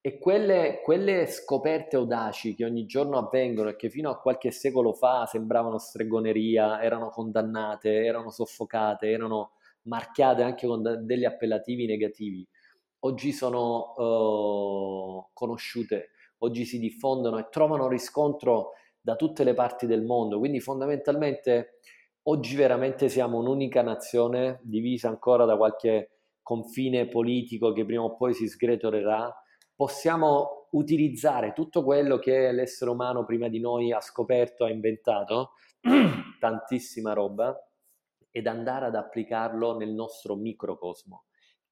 E quelle, quelle, scoperte audaci che ogni giorno avvengono e che fino a qualche secolo fa sembravano stregoneria, erano condannate, erano soffocate, erano marchiate anche con degli appellativi negativi, oggi sono uh, conosciute, oggi si diffondono e trovano riscontro da tutte le parti del mondo. Quindi fondamentalmente oggi veramente siamo un'unica nazione divisa ancora da qualche confine politico che prima o poi si sgretolerà possiamo utilizzare tutto quello che l'essere umano prima di noi ha scoperto, ha inventato, tantissima roba, ed andare ad applicarlo nel nostro microcosmo,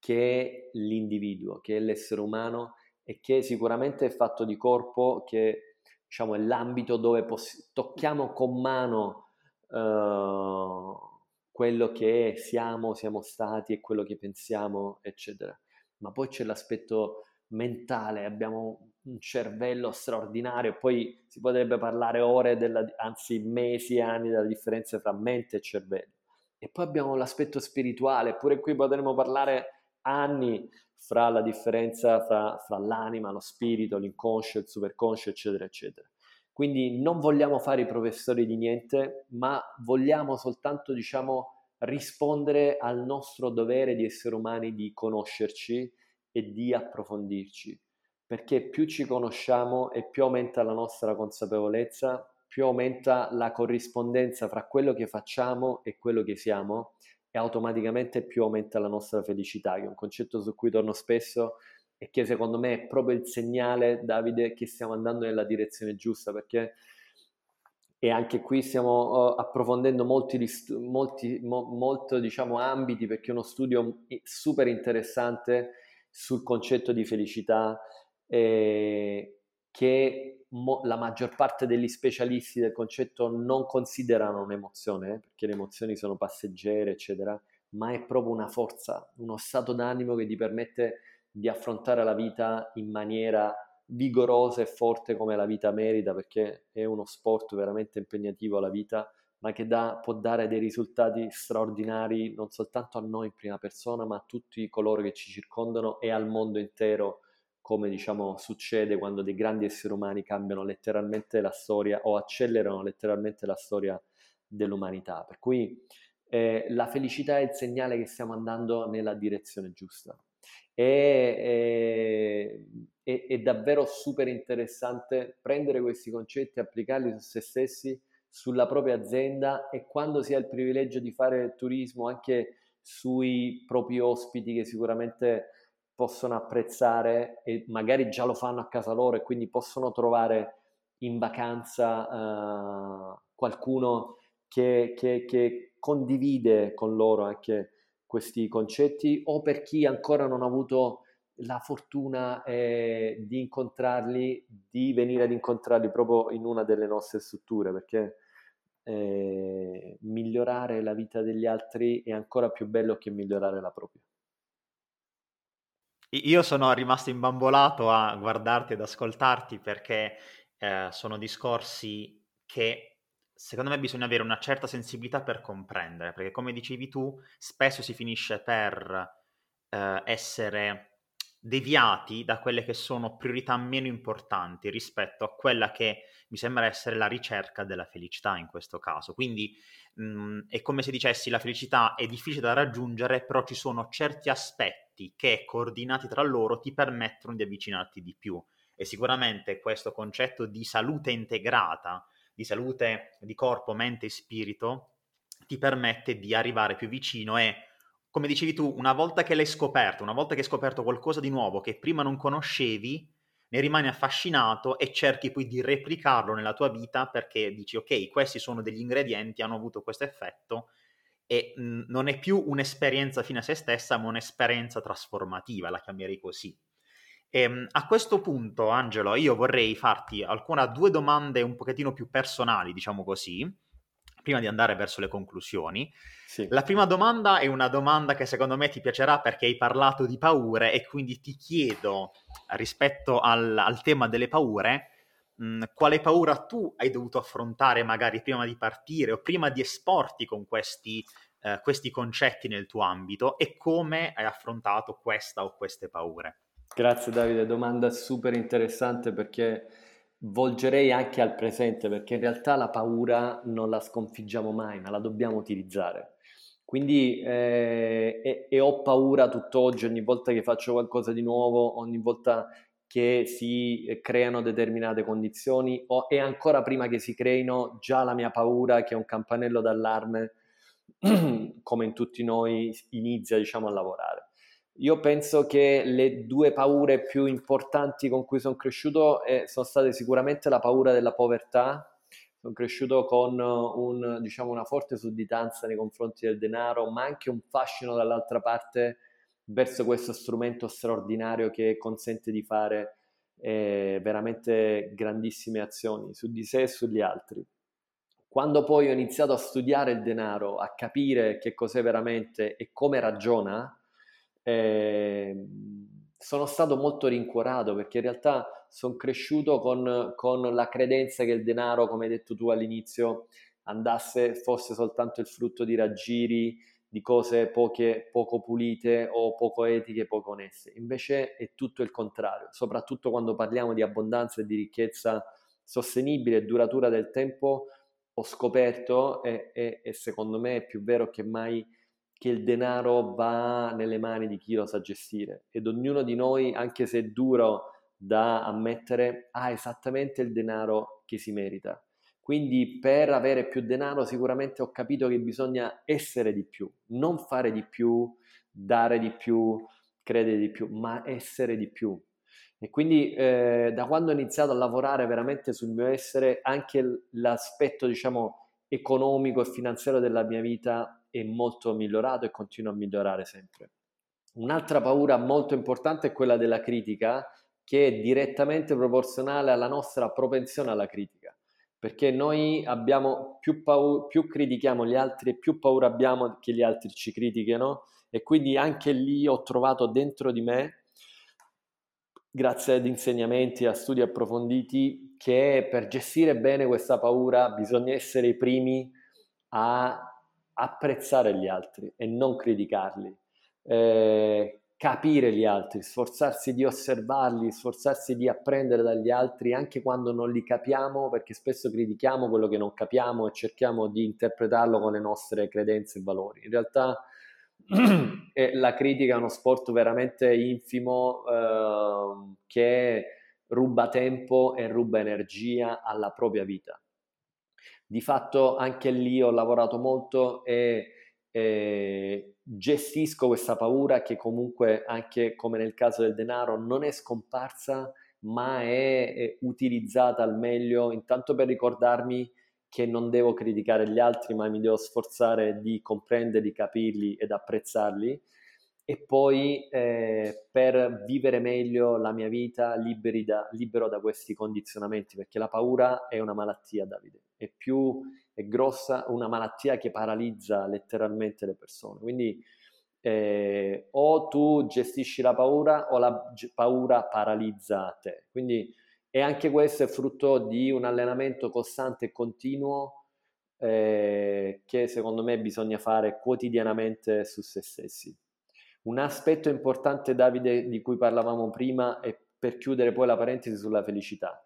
che è l'individuo, che è l'essere umano e che sicuramente è fatto di corpo, che diciamo, è l'ambito dove poss- tocchiamo con mano uh, quello che siamo, siamo stati e quello che pensiamo, eccetera. Ma poi c'è l'aspetto mentale, abbiamo un cervello straordinario, poi si potrebbe parlare ore, della, anzi mesi anni della differenza tra mente e cervello. E poi abbiamo l'aspetto spirituale, pure qui potremmo parlare anni fra la differenza fra, fra l'anima, lo spirito, l'inconscio, il superconscio, eccetera, eccetera. Quindi non vogliamo fare i professori di niente, ma vogliamo soltanto, diciamo, rispondere al nostro dovere di esseri umani di conoscerci, e di approfondirci, perché più ci conosciamo e più aumenta la nostra consapevolezza, più aumenta la corrispondenza fra quello che facciamo e quello che siamo e automaticamente più aumenta la nostra felicità, che è un concetto su cui torno spesso e che secondo me è proprio il segnale, Davide, che stiamo andando nella direzione giusta, perché e anche qui stiamo uh, approfondendo molti, molti mo, molto, diciamo, ambiti perché uno studio super interessante sul concetto di felicità eh, che mo- la maggior parte degli specialisti del concetto non considerano un'emozione, eh, perché le emozioni sono passeggere, eccetera, ma è proprio una forza, uno stato d'animo che ti permette di affrontare la vita in maniera vigorosa e forte come la vita merita, perché è uno sport veramente impegnativo la vita ma che da, può dare dei risultati straordinari non soltanto a noi in prima persona, ma a tutti coloro che ci circondano e al mondo intero, come diciamo succede quando dei grandi esseri umani cambiano letteralmente la storia o accelerano letteralmente la storia dell'umanità. Per cui eh, la felicità è il segnale che stiamo andando nella direzione giusta. È, è, è davvero super interessante prendere questi concetti, applicarli su se stessi sulla propria azienda e quando si ha il privilegio di fare turismo anche sui propri ospiti che sicuramente possono apprezzare e magari già lo fanno a casa loro e quindi possono trovare in vacanza uh, qualcuno che, che, che, condivide con loro anche questi concetti o per chi ancora non ha avuto la fortuna eh, di incontrarli, di venire ad incontrarli proprio in una delle nostre strutture perché eh, migliorare la vita degli altri è ancora più bello che migliorare la propria. Io sono rimasto imbambolato a guardarti ed ascoltarti perché eh, sono discorsi che secondo me bisogna avere una certa sensibilità per comprendere, perché come dicevi tu, spesso si finisce per eh, essere deviati da quelle che sono priorità meno importanti rispetto a quella che mi sembra essere la ricerca della felicità in questo caso. Quindi mh, mhmm, è come se dicessi la felicità è difficile da raggiungere, però ci sono certi aspetti che coordinati tra loro ti permettono di avvicinarti di più. E sicuramente questo concetto di salute integrata, di salute di corpo, mente e spirito, ti permette di arrivare più vicino e come dicevi tu, una volta che l'hai scoperto, una volta che hai scoperto qualcosa di nuovo che prima non conoscevi, ne rimani affascinato e cerchi poi di replicarlo nella tua vita perché dici ok, questi sono degli ingredienti, hanno avuto questo effetto e mh, non è più un'esperienza fine a se stessa, ma un'esperienza trasformativa, la chiamerei così. E, ehm, a questo punto, Angelo, io vorrei farti alcune due domande un pochettino più personali, diciamo così, prima di andare verso le conclusioni. Sì. La prima domanda è una domanda che secondo me ti piacerà perché hai parlato di paure e quindi ti chiedo rispetto al, al tema delle paure, mh, quale paura tu hai dovuto affrontare magari prima di partire o prima di esporti con questi, eh, questi concetti nel tuo ambito e come hai affrontato questa o queste paure? Grazie Davide, domanda super interessante perché volgerei anche al presente perché in realtà la paura non la sconfiggiamo mai, ma la dobbiamo utilizzare. Quindi eh, e, e, ho paura tutt'oggi ogni volta che faccio qualcosa di nuovo, ogni volta che si creano determinate condizioni o, e ancora prima che si creino già la mia paura che è un campanello d'allarme come in tutti noi inizia diciamo a lavorare. Io penso che le due paure più importanti con cui sono cresciuto eh, sono state sicuramente la paura della povertà. Sono cresciuto con un, diciamo, una forte sudditanza nei confronti del denaro, ma anche un fascino dall'altra parte verso questo strumento straordinario che consente di fare eh, veramente grandissime azioni su di sé e sugli altri. Quando poi ho iniziato a studiare il denaro, a capire che cos'è veramente e come ragiona, eh, sono stato molto rincuorato perché in realtà sono cresciuto con, con, la credenza che il denaro, come hai detto tu all'inizio, andasse, fosse soltanto il frutto di raggiri, di cose poche, poco pulite o poco etiche, poco oneste. Invece è tutto il contrario, soprattutto quando parliamo di abbondanza e di ricchezza sostenibile e duratura del tempo, ho scoperto, e, e, e secondo me è più vero che mai, che il denaro va nelle mani di chi lo sa gestire ed ognuno di noi, anche se è duro da ammettere, ha esattamente il denaro che si merita. Quindi per avere più denaro sicuramente ho capito che bisogna essere di più, non fare di più, dare di più, credere di più, ma essere di più. E quindi eh, da quando ho iniziato a lavorare veramente sul mio essere, anche l'aspetto, diciamo, economico e finanziario della mia vita è molto migliorato e continua a migliorare sempre. Un'altra paura molto importante è quella della critica, che è direttamente proporzionale alla nostra propensione alla critica, perché noi abbiamo più, paura, più critichiamo gli altri più paura abbiamo che gli altri ci critichino e quindi anche lì ho trovato dentro di me grazie ad insegnamenti, a studi approfonditi, che per gestire bene questa paura bisogna essere i primi a apprezzare gli altri e non criticarli, eh, capire gli altri, sforzarsi di osservarli, sforzarsi di apprendere dagli altri anche quando non li capiamo, perché spesso critichiamo quello che non capiamo e cerchiamo di interpretarlo con le nostre credenze e valori. In realtà la critica è uno sport veramente infimo eh, che ruba tempo e ruba energia alla propria vita. Di fatto anche lì ho lavorato molto e, e gestisco questa paura che comunque anche come nel caso del denaro non è scomparsa ma è, è utilizzata al meglio intanto per ricordarmi che non devo criticare gli altri ma mi devo sforzare di comprenderli, capirli ed apprezzarli. E poi eh, per vivere meglio la mia vita da, libero da questi condizionamenti, perché la paura è una malattia, Davide, è più è grossa, una malattia che paralizza letteralmente le persone. Quindi eh, o tu gestisci la paura o la paura paralizza te. Quindi e anche questo è frutto di un allenamento costante e continuo eh, che secondo me bisogna fare quotidianamente su se stessi. Un aspetto importante, Davide, di cui parlavamo prima, e per chiudere poi la parentesi sulla felicità.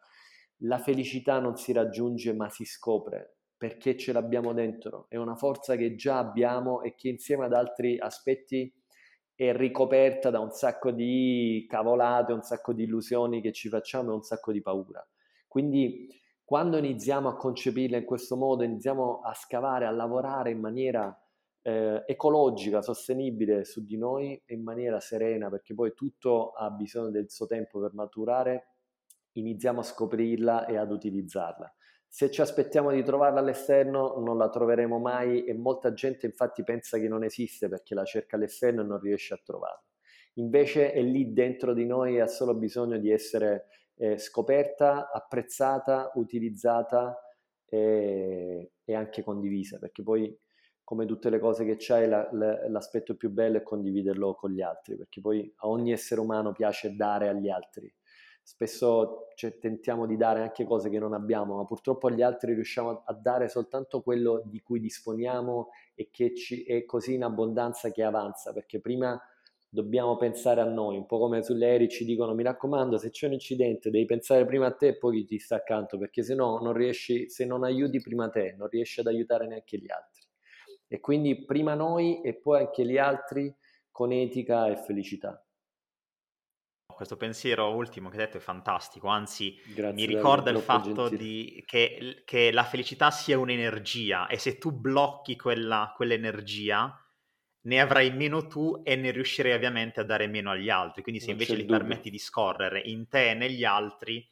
La felicità non si raggiunge ma si scopre perché ce l'abbiamo dentro, è una forza che già abbiamo e che insieme ad altri aspetti è ricoperta da un sacco di cavolate, un sacco di illusioni che ci facciamo e un sacco di paura. Quindi quando iniziamo a concepirla in questo modo, iniziamo a scavare, a lavorare in maniera eh, ecologica, sostenibile su di noi in maniera serena, perché poi tutto ha bisogno del suo tempo per maturare, iniziamo a scoprirla e ad utilizzarla. Se ci aspettiamo di trovarla all'esterno non la troveremo mai e molta gente infatti pensa che non esiste perché la cerca all'esterno e non riesce a trovarla. Invece è lì dentro di noi e ha solo bisogno di essere eh, scoperta, apprezzata, utilizzata e, e, anche condivisa, perché poi come tutte le cose che c'hai la, la, l'aspetto più bello è condividerlo con gli altri, perché poi a ogni essere umano piace dare agli altri spesso cioè, tentiamo di dare anche cose che non abbiamo, ma purtroppo agli altri riusciamo a dare soltanto quello di cui disponiamo e che ci, è così in abbondanza che avanza, perché prima dobbiamo pensare a noi, un po' come sulle aerei ci dicono mi raccomando se c'è un incidente devi pensare prima a te e poi chi ti sta accanto, perché se no non riesci, se non aiuti prima te, non riesci ad aiutare neanche gli altri. E quindi prima noi e poi anche gli altri con etica e felicità questo pensiero ultimo che hai detto è fantastico, anzi Grazie mi ricorda il fatto di, che, che, la felicità sia un'energia e se tu blocchi quella, quell'energia ne avrai meno tu e ne riuscirai ovviamente a dare meno agli altri, quindi se non invece gli dubbio. permetti di scorrere in te e negli altri,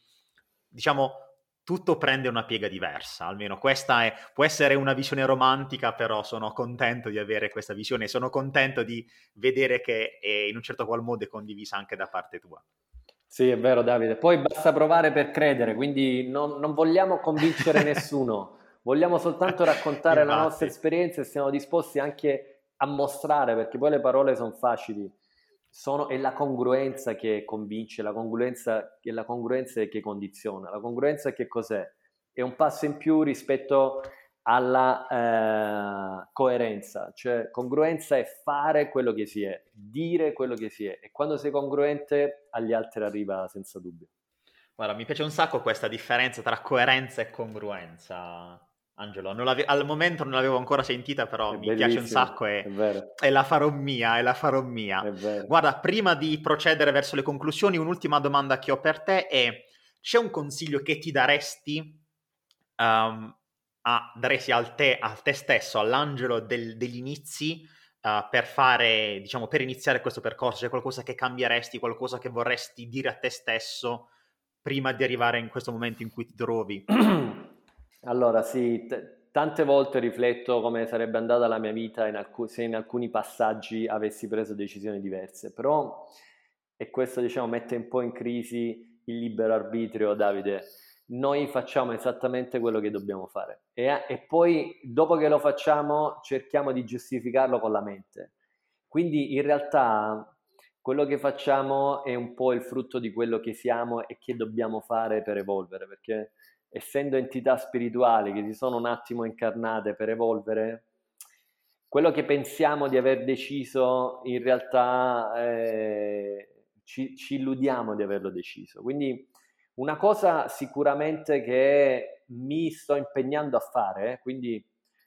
diciamo tutto prende una piega diversa, almeno questa è, può essere una visione romantica, però sono contento di avere questa visione e sono contento di vedere che è, in un certo qual modo è condivisa anche da parte tua. Sì, è vero Davide, poi basta provare per credere, quindi non, non vogliamo convincere nessuno, vogliamo soltanto raccontare la nostra esperienza e siamo disposti anche a mostrare, perché poi le parole sono facili sono, è la congruenza che convince, la congruenza, è la congruenza che condiziona. La congruenza che cos'è? È un passo in più rispetto alla eh, coerenza, cioè congruenza è fare quello che si è, dire quello che si è e quando sei congruente agli altri arriva senza dubbio. Guarda, mi piace un sacco questa differenza tra coerenza e congruenza. Angelo, al momento non l'avevo ancora sentita, però è mi piace un sacco e, e, la farò mia, e la farò mia. Guarda, prima di procedere verso le conclusioni, un'ultima domanda che ho per te è, c'è un consiglio che ti daresti, um, a, daresti al te, a te stesso, all'Angelo del, degli inizi, uh, per fare, diciamo, per iniziare questo percorso? C'è qualcosa che cambieresti, qualcosa che vorresti dire a te stesso prima di arrivare in questo momento in cui ti trovi? Allora, sì, t- tante volte rifletto come sarebbe andata la mia vita in alc- se in alcuni passaggi avessi preso decisioni diverse, però, e questo diciamo mette un po' in crisi il libero arbitrio, Davide, noi facciamo esattamente quello che dobbiamo fare e, e poi dopo che lo facciamo cerchiamo di giustificarlo con la mente. Quindi in realtà quello che facciamo è un po' il frutto di quello che siamo e che dobbiamo fare per evolvere, perché essendo entità spirituali che si sono un attimo incarnate per evolvere, quello che pensiamo di aver deciso in realtà eh, ci, ci, illudiamo di averlo deciso. Quindi una cosa sicuramente che mi sto impegnando a fare, quindi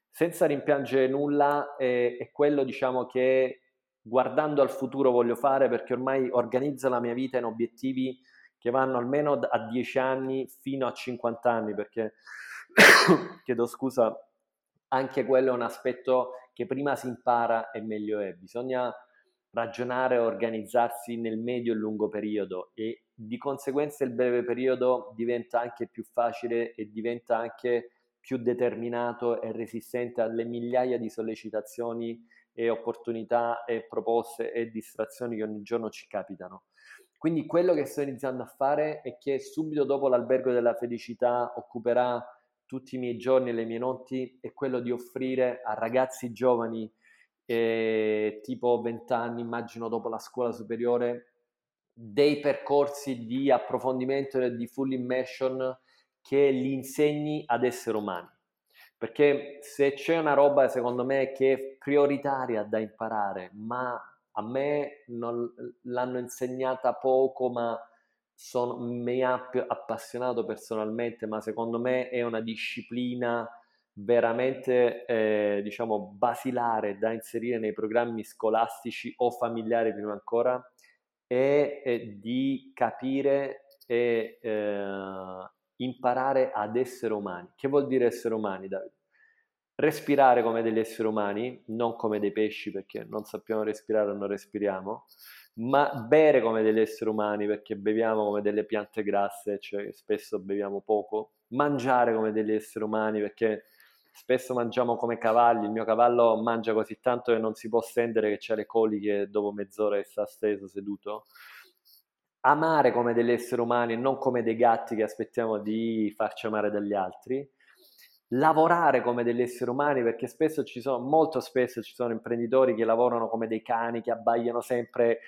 senza rimpiangere nulla, è, è quello diciamo che guardando al futuro voglio fare perché ormai organizzo la mia vita in obiettivi che vanno almeno a 10 anni fino a 50 anni, perché chiedo scusa, anche quello è un aspetto che prima si impara e meglio è. Bisogna ragionare e organizzarsi nel medio e lungo periodo e di conseguenza il breve periodo diventa anche più facile e diventa anche più determinato e resistente alle migliaia di sollecitazioni e opportunità e proposte e distrazioni che ogni giorno ci capitano. Quindi quello che sto iniziando a fare è che subito dopo l'albergo della felicità occuperà tutti i miei giorni e le mie notti è quello di offrire a ragazzi giovani eh, tipo 20 anni, immagino dopo la scuola superiore, dei percorsi di approfondimento e di full immersion che li insegni ad essere umani. Perché se c'è una roba, secondo me, che è prioritaria da imparare, ma A me non, l'hanno insegnata poco, ma sono, mi ha appassionato personalmente, ma secondo me è una disciplina veramente, eh, diciamo, basilare da inserire nei programmi scolastici o familiari prima ancora, è, è di capire e eh, imparare ad essere umani. Che vuol dire essere umani, Davide? Respirare come degli esseri umani, non come dei pesci perché non sappiamo respirare o non respiriamo, ma bere come degli esseri umani perché beviamo come delle piante grasse, cioè spesso beviamo poco, mangiare come degli esseri umani perché spesso mangiamo come cavalli, il mio cavallo mangia così tanto che non si può stendere che c'ha le coliche dopo mezz'ora che sta steso seduto. Amare come degli esseri umani e non come dei gatti che aspettiamo di farci amare dagli altri. Lavorare come degli esseri umani perché spesso ci sono, molto spesso ci sono imprenditori che lavorano come dei cani, che abbagliano sempre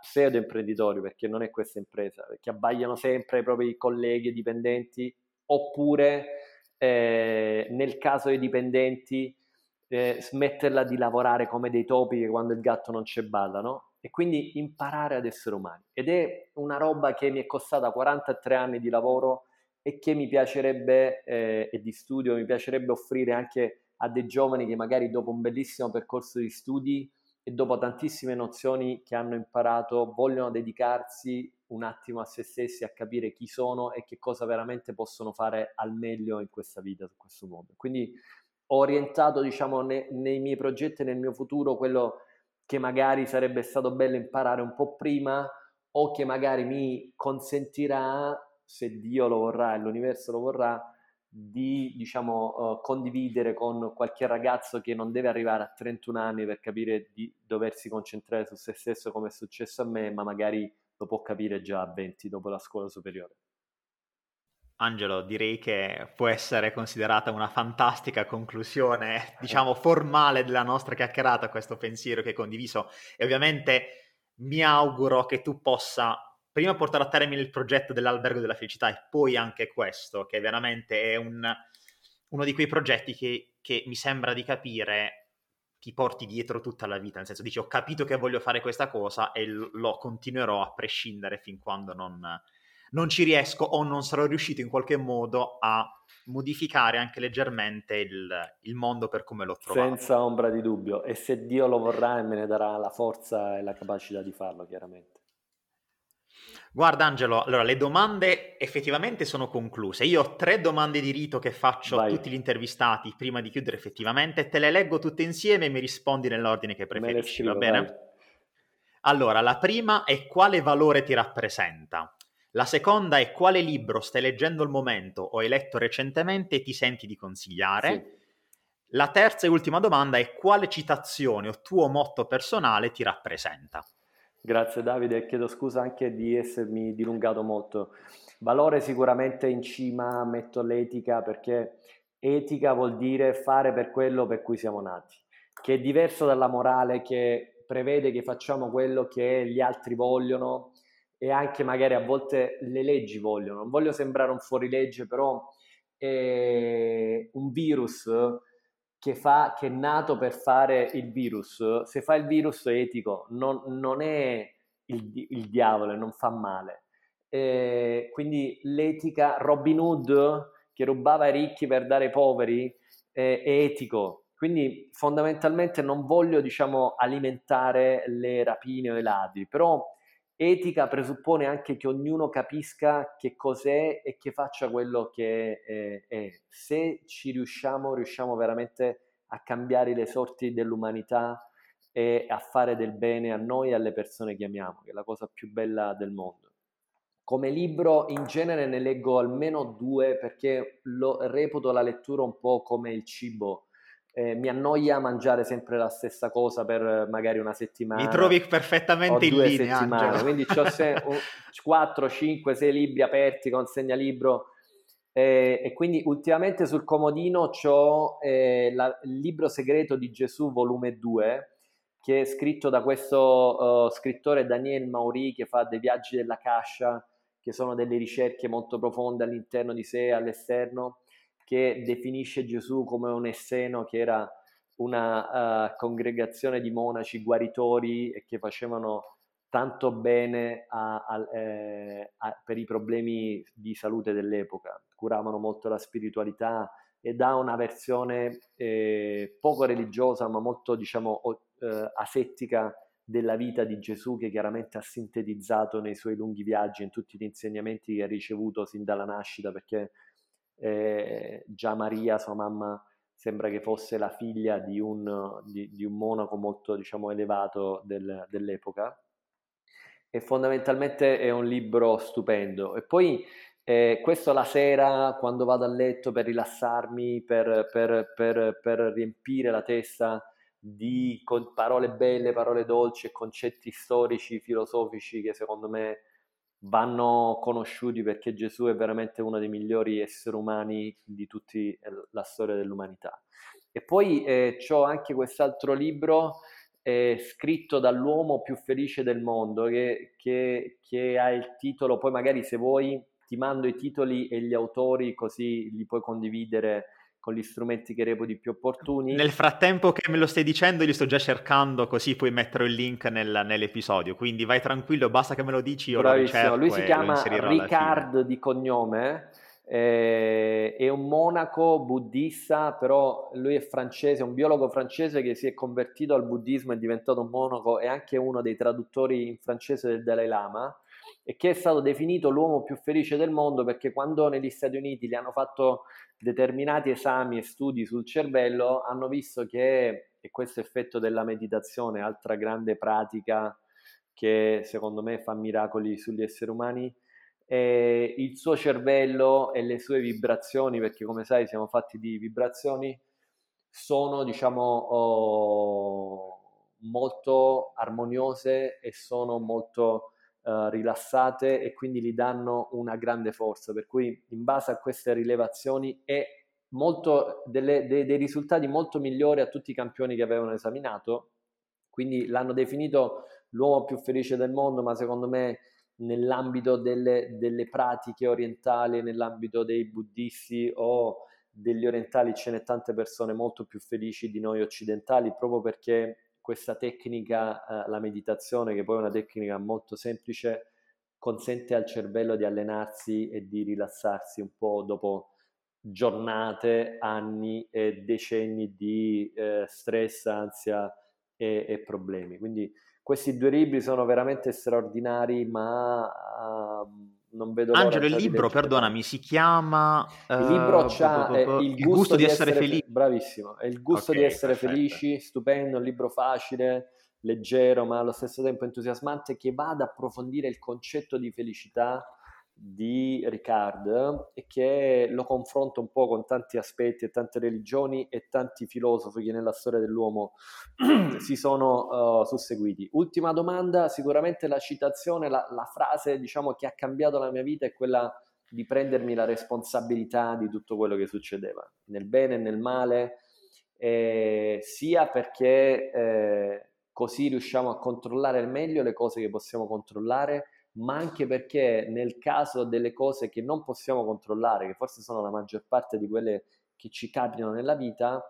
pseudo imprenditori perché non è questa impresa, che abbagliano sempre i propri colleghi e dipendenti oppure eh, nel caso dei dipendenti eh, smetterla di lavorare come dei topi che quando il gatto non c'è ballano e quindi imparare ad essere umani. Ed è una roba che mi è costata 43 anni di lavoro e che mi piacerebbe, eh, e di studio, mi piacerebbe offrire anche a dei giovani che magari dopo un bellissimo percorso di studi e dopo tantissime nozioni che hanno imparato vogliono dedicarsi un attimo a se stessi, a capire chi sono e che cosa veramente possono fare al meglio in questa vita, su questo mondo. Quindi ho orientato, diciamo, ne, nei miei progetti nel mio futuro quello che magari sarebbe stato bello imparare un po' prima o che magari mi consentirà, se Dio lo vorrà e l'universo lo vorrà, di diciamo, uh, condividere con qualche ragazzo che non deve arrivare a 31 anni per capire di doversi concentrare su se stesso come è successo a me, ma magari lo può capire già a 20 dopo la scuola superiore. Angelo, direi che può essere considerata una fantastica conclusione, diciamo, formale della nostra chiacchierata, questo pensiero che hai condiviso e ovviamente mi auguro che tu possa prima portare a termine il progetto dell'albergo della felicità e poi anche questo, che veramente è un, uno di quei progetti che, che mi sembra di capire ti porti dietro tutta la vita, nel senso dici ho capito che voglio fare questa cosa e lo continuerò a prescindere fin quando non, non ci riesco o non sarò riuscito in qualche modo a modificare anche leggermente il, il, mondo per come l'ho trovato. Senza ombra di dubbio, e se Dio lo vorrà me ne darà la forza e la capacità di farlo, chiaramente. Guarda Angelo, allora le domande effettivamente sono concluse. Io ho tre domande di rito che faccio Vai. a tutti gli intervistati prima di chiudere effettivamente. Te le leggo tutte insieme e mi rispondi nell'ordine che preferisci, scrivo, va bene? Vai. Allora, la prima è quale valore ti rappresenta? La seconda è quale libro stai leggendo al momento o hai letto recentemente e ti senti di consigliare? Sì. La terza e ultima domanda è quale citazione o tuo motto personale ti rappresenta? Grazie Davide chiedo scusa anche di essermi dilungato molto. Valore sicuramente in cima metto l'etica perché etica vuol dire fare per quello per cui siamo nati, che è diverso dalla morale che prevede che facciamo quello che gli altri vogliono e anche magari a volte le leggi vogliono. Non voglio sembrare un fuorilegge, però è un virus che, fa, che è nato per fare il virus, se fa il virus è etico, non, non è il, il, diavolo, non fa male. E quindi l'etica, Robin Hood che rubava ai ricchi per dare ai poveri, è, è etico. Quindi fondamentalmente non voglio, diciamo, alimentare le rapine o i ladri, però etica presuppone anche che ognuno capisca che cos'è e che faccia quello che è, è. Se ci riusciamo, riusciamo veramente a cambiare le sorti dell'umanità e a fare del bene a noi e alle persone che amiamo, che è la cosa più bella del mondo. Come libro in genere ne leggo almeno due perché lo reputo la lettura un po' come il cibo eh, mi annoia mangiare sempre la stessa cosa per magari una settimana. Mi trovi perfettamente in linea. Settimane. Quindi ho se- 4, 5, 6 libri aperti con segnalibro. Eh, e quindi ultimamente sul comodino ho eh, il libro segreto di Gesù, volume 2, che è scritto da questo uh, scrittore Daniel Mauri che fa dei viaggi della cascia, che sono delle ricerche molto profonde all'interno di sé e all'esterno che definisce Gesù come un esseno che era una uh, congregazione di monaci guaritori che facevano tanto bene a, a, eh, a, per i problemi di salute dell'epoca, curavano molto la spiritualità e da una versione eh, poco religiosa ma molto diciamo eh, asettica della vita di Gesù che chiaramente ha sintetizzato nei suoi lunghi viaggi, in tutti gli insegnamenti che ha ricevuto sin dalla nascita, perché eh, già Maria, sua mamma, sembra che fosse la figlia di un, di, di un monaco molto diciamo, elevato del, dell'epoca. E fondamentalmente è un libro stupendo. E poi eh, questo la sera, quando vado a letto per rilassarmi, per, per, per, per riempire la testa di parole belle, parole dolci e concetti storici, filosofici che secondo me vanno conosciuti perché Gesù è veramente uno dei migliori esseri umani di tutta la storia dell'umanità. E poi eh, ho anche quest'altro libro eh, scritto dall'uomo più felice del mondo che, che, che ha il titolo, poi magari se vuoi ti mando i titoli e gli autori così li puoi condividere con gli strumenti che reputi più opportuni. Nel frattempo che me lo stai dicendo, li sto già cercando, così puoi mettere il link nel, nell'episodio. Quindi vai tranquillo, basta che me lo dici, io Bravissimo. lo Lui si chiama Ricard di cognome, eh, è un monaco buddista, però lui è francese, un biologo francese che si è convertito al buddismo, è diventato un monaco, è anche uno dei traduttori in francese del Dalai Lama e che è stato definito l'uomo più felice del mondo perché quando negli Stati Uniti gli hanno fatto determinati esami e studi sul cervello hanno visto che, e questo effetto della meditazione, altra grande pratica che secondo me fa miracoli sugli esseri umani, il suo cervello e le sue vibrazioni, perché come sai siamo fatti di vibrazioni, sono diciamo oh, molto armoniose e sono molto uh, rilassate e quindi gli danno una grande forza. Per cui in base a queste rilevazioni è molto, delle, dei, dei risultati molto migliori a tutti i campioni che avevano esaminato. Quindi l'hanno definito l'uomo più felice del mondo, ma secondo me nell'ambito delle, delle, pratiche orientali, nell'ambito dei buddisti o degli orientali ce n'è tante persone molto più felici di noi occidentali proprio perché questa tecnica, eh, la meditazione, che poi è una tecnica molto semplice, consente al cervello di allenarsi e di rilassarsi un po' dopo giornate, anni e decenni di eh, stress, ansia e, e, problemi. Quindi questi due libri sono veramente straordinari, ma uh, non vedo Angelo, il libro, perdonami, si chiama... Il libro uh, ha il, il, gusto di essere, essere felici. Bravissimo, è il gusto okay, di essere perfetto. felici, stupendo, un libro facile, leggero, ma allo stesso tempo entusiasmante, che va ad approfondire il concetto di felicità di Ricard e che lo confronta un po' con tanti aspetti e tante religioni e tanti filosofi che nella storia dell'uomo si sono uh, susseguiti. Ultima domanda, sicuramente la citazione, la, la frase diciamo che ha cambiato la mia vita è quella di prendermi la responsabilità di tutto quello che succedeva, nel bene e nel male, eh, sia perché eh, così riusciamo a controllare al meglio le cose che possiamo controllare, ma anche perché nel caso delle cose che non possiamo controllare, che forse sono la maggior parte di quelle che ci capitano nella vita,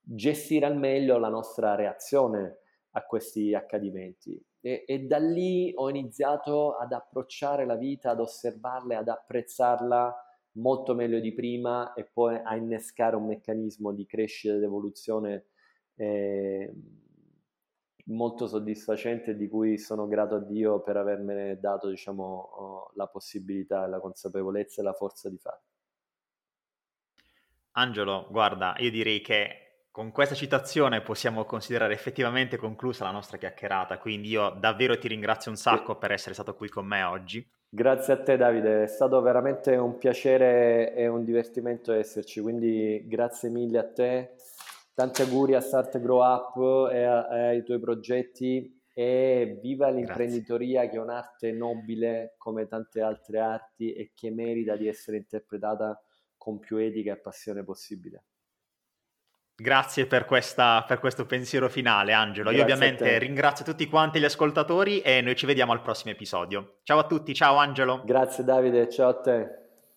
gestire al meglio la nostra reazione a questi accadimenti. E, e, da lì ho iniziato ad approcciare la vita, ad osservarla, ad apprezzarla molto meglio di prima e poi a innescare un meccanismo di crescita ed evoluzione eh, molto soddisfacente di cui sono grato a Dio per avermene dato diciamo, oh, la possibilità, la consapevolezza e la forza di fare. Angelo, guarda, io direi che con questa citazione possiamo considerare effettivamente conclusa la nostra chiacchierata, quindi io davvero ti ringrazio un sacco sì. per essere stato qui con me oggi. Grazie a te Davide, è stato veramente un piacere e un divertimento esserci, quindi grazie mille a te Tanti auguri a Start Grow Up e, a, e ai tuoi progetti e viva l'imprenditoria Grazie. che è un'arte nobile come tante altre arti e che merita di essere interpretata con più etica e passione possibile. Grazie per, questa, per questo pensiero finale, Angelo. Grazie Io ovviamente ringrazio tutti quanti gli ascoltatori e noi ci vediamo al prossimo episodio. Ciao a tutti, ciao Angelo. Grazie Davide, ciao a te.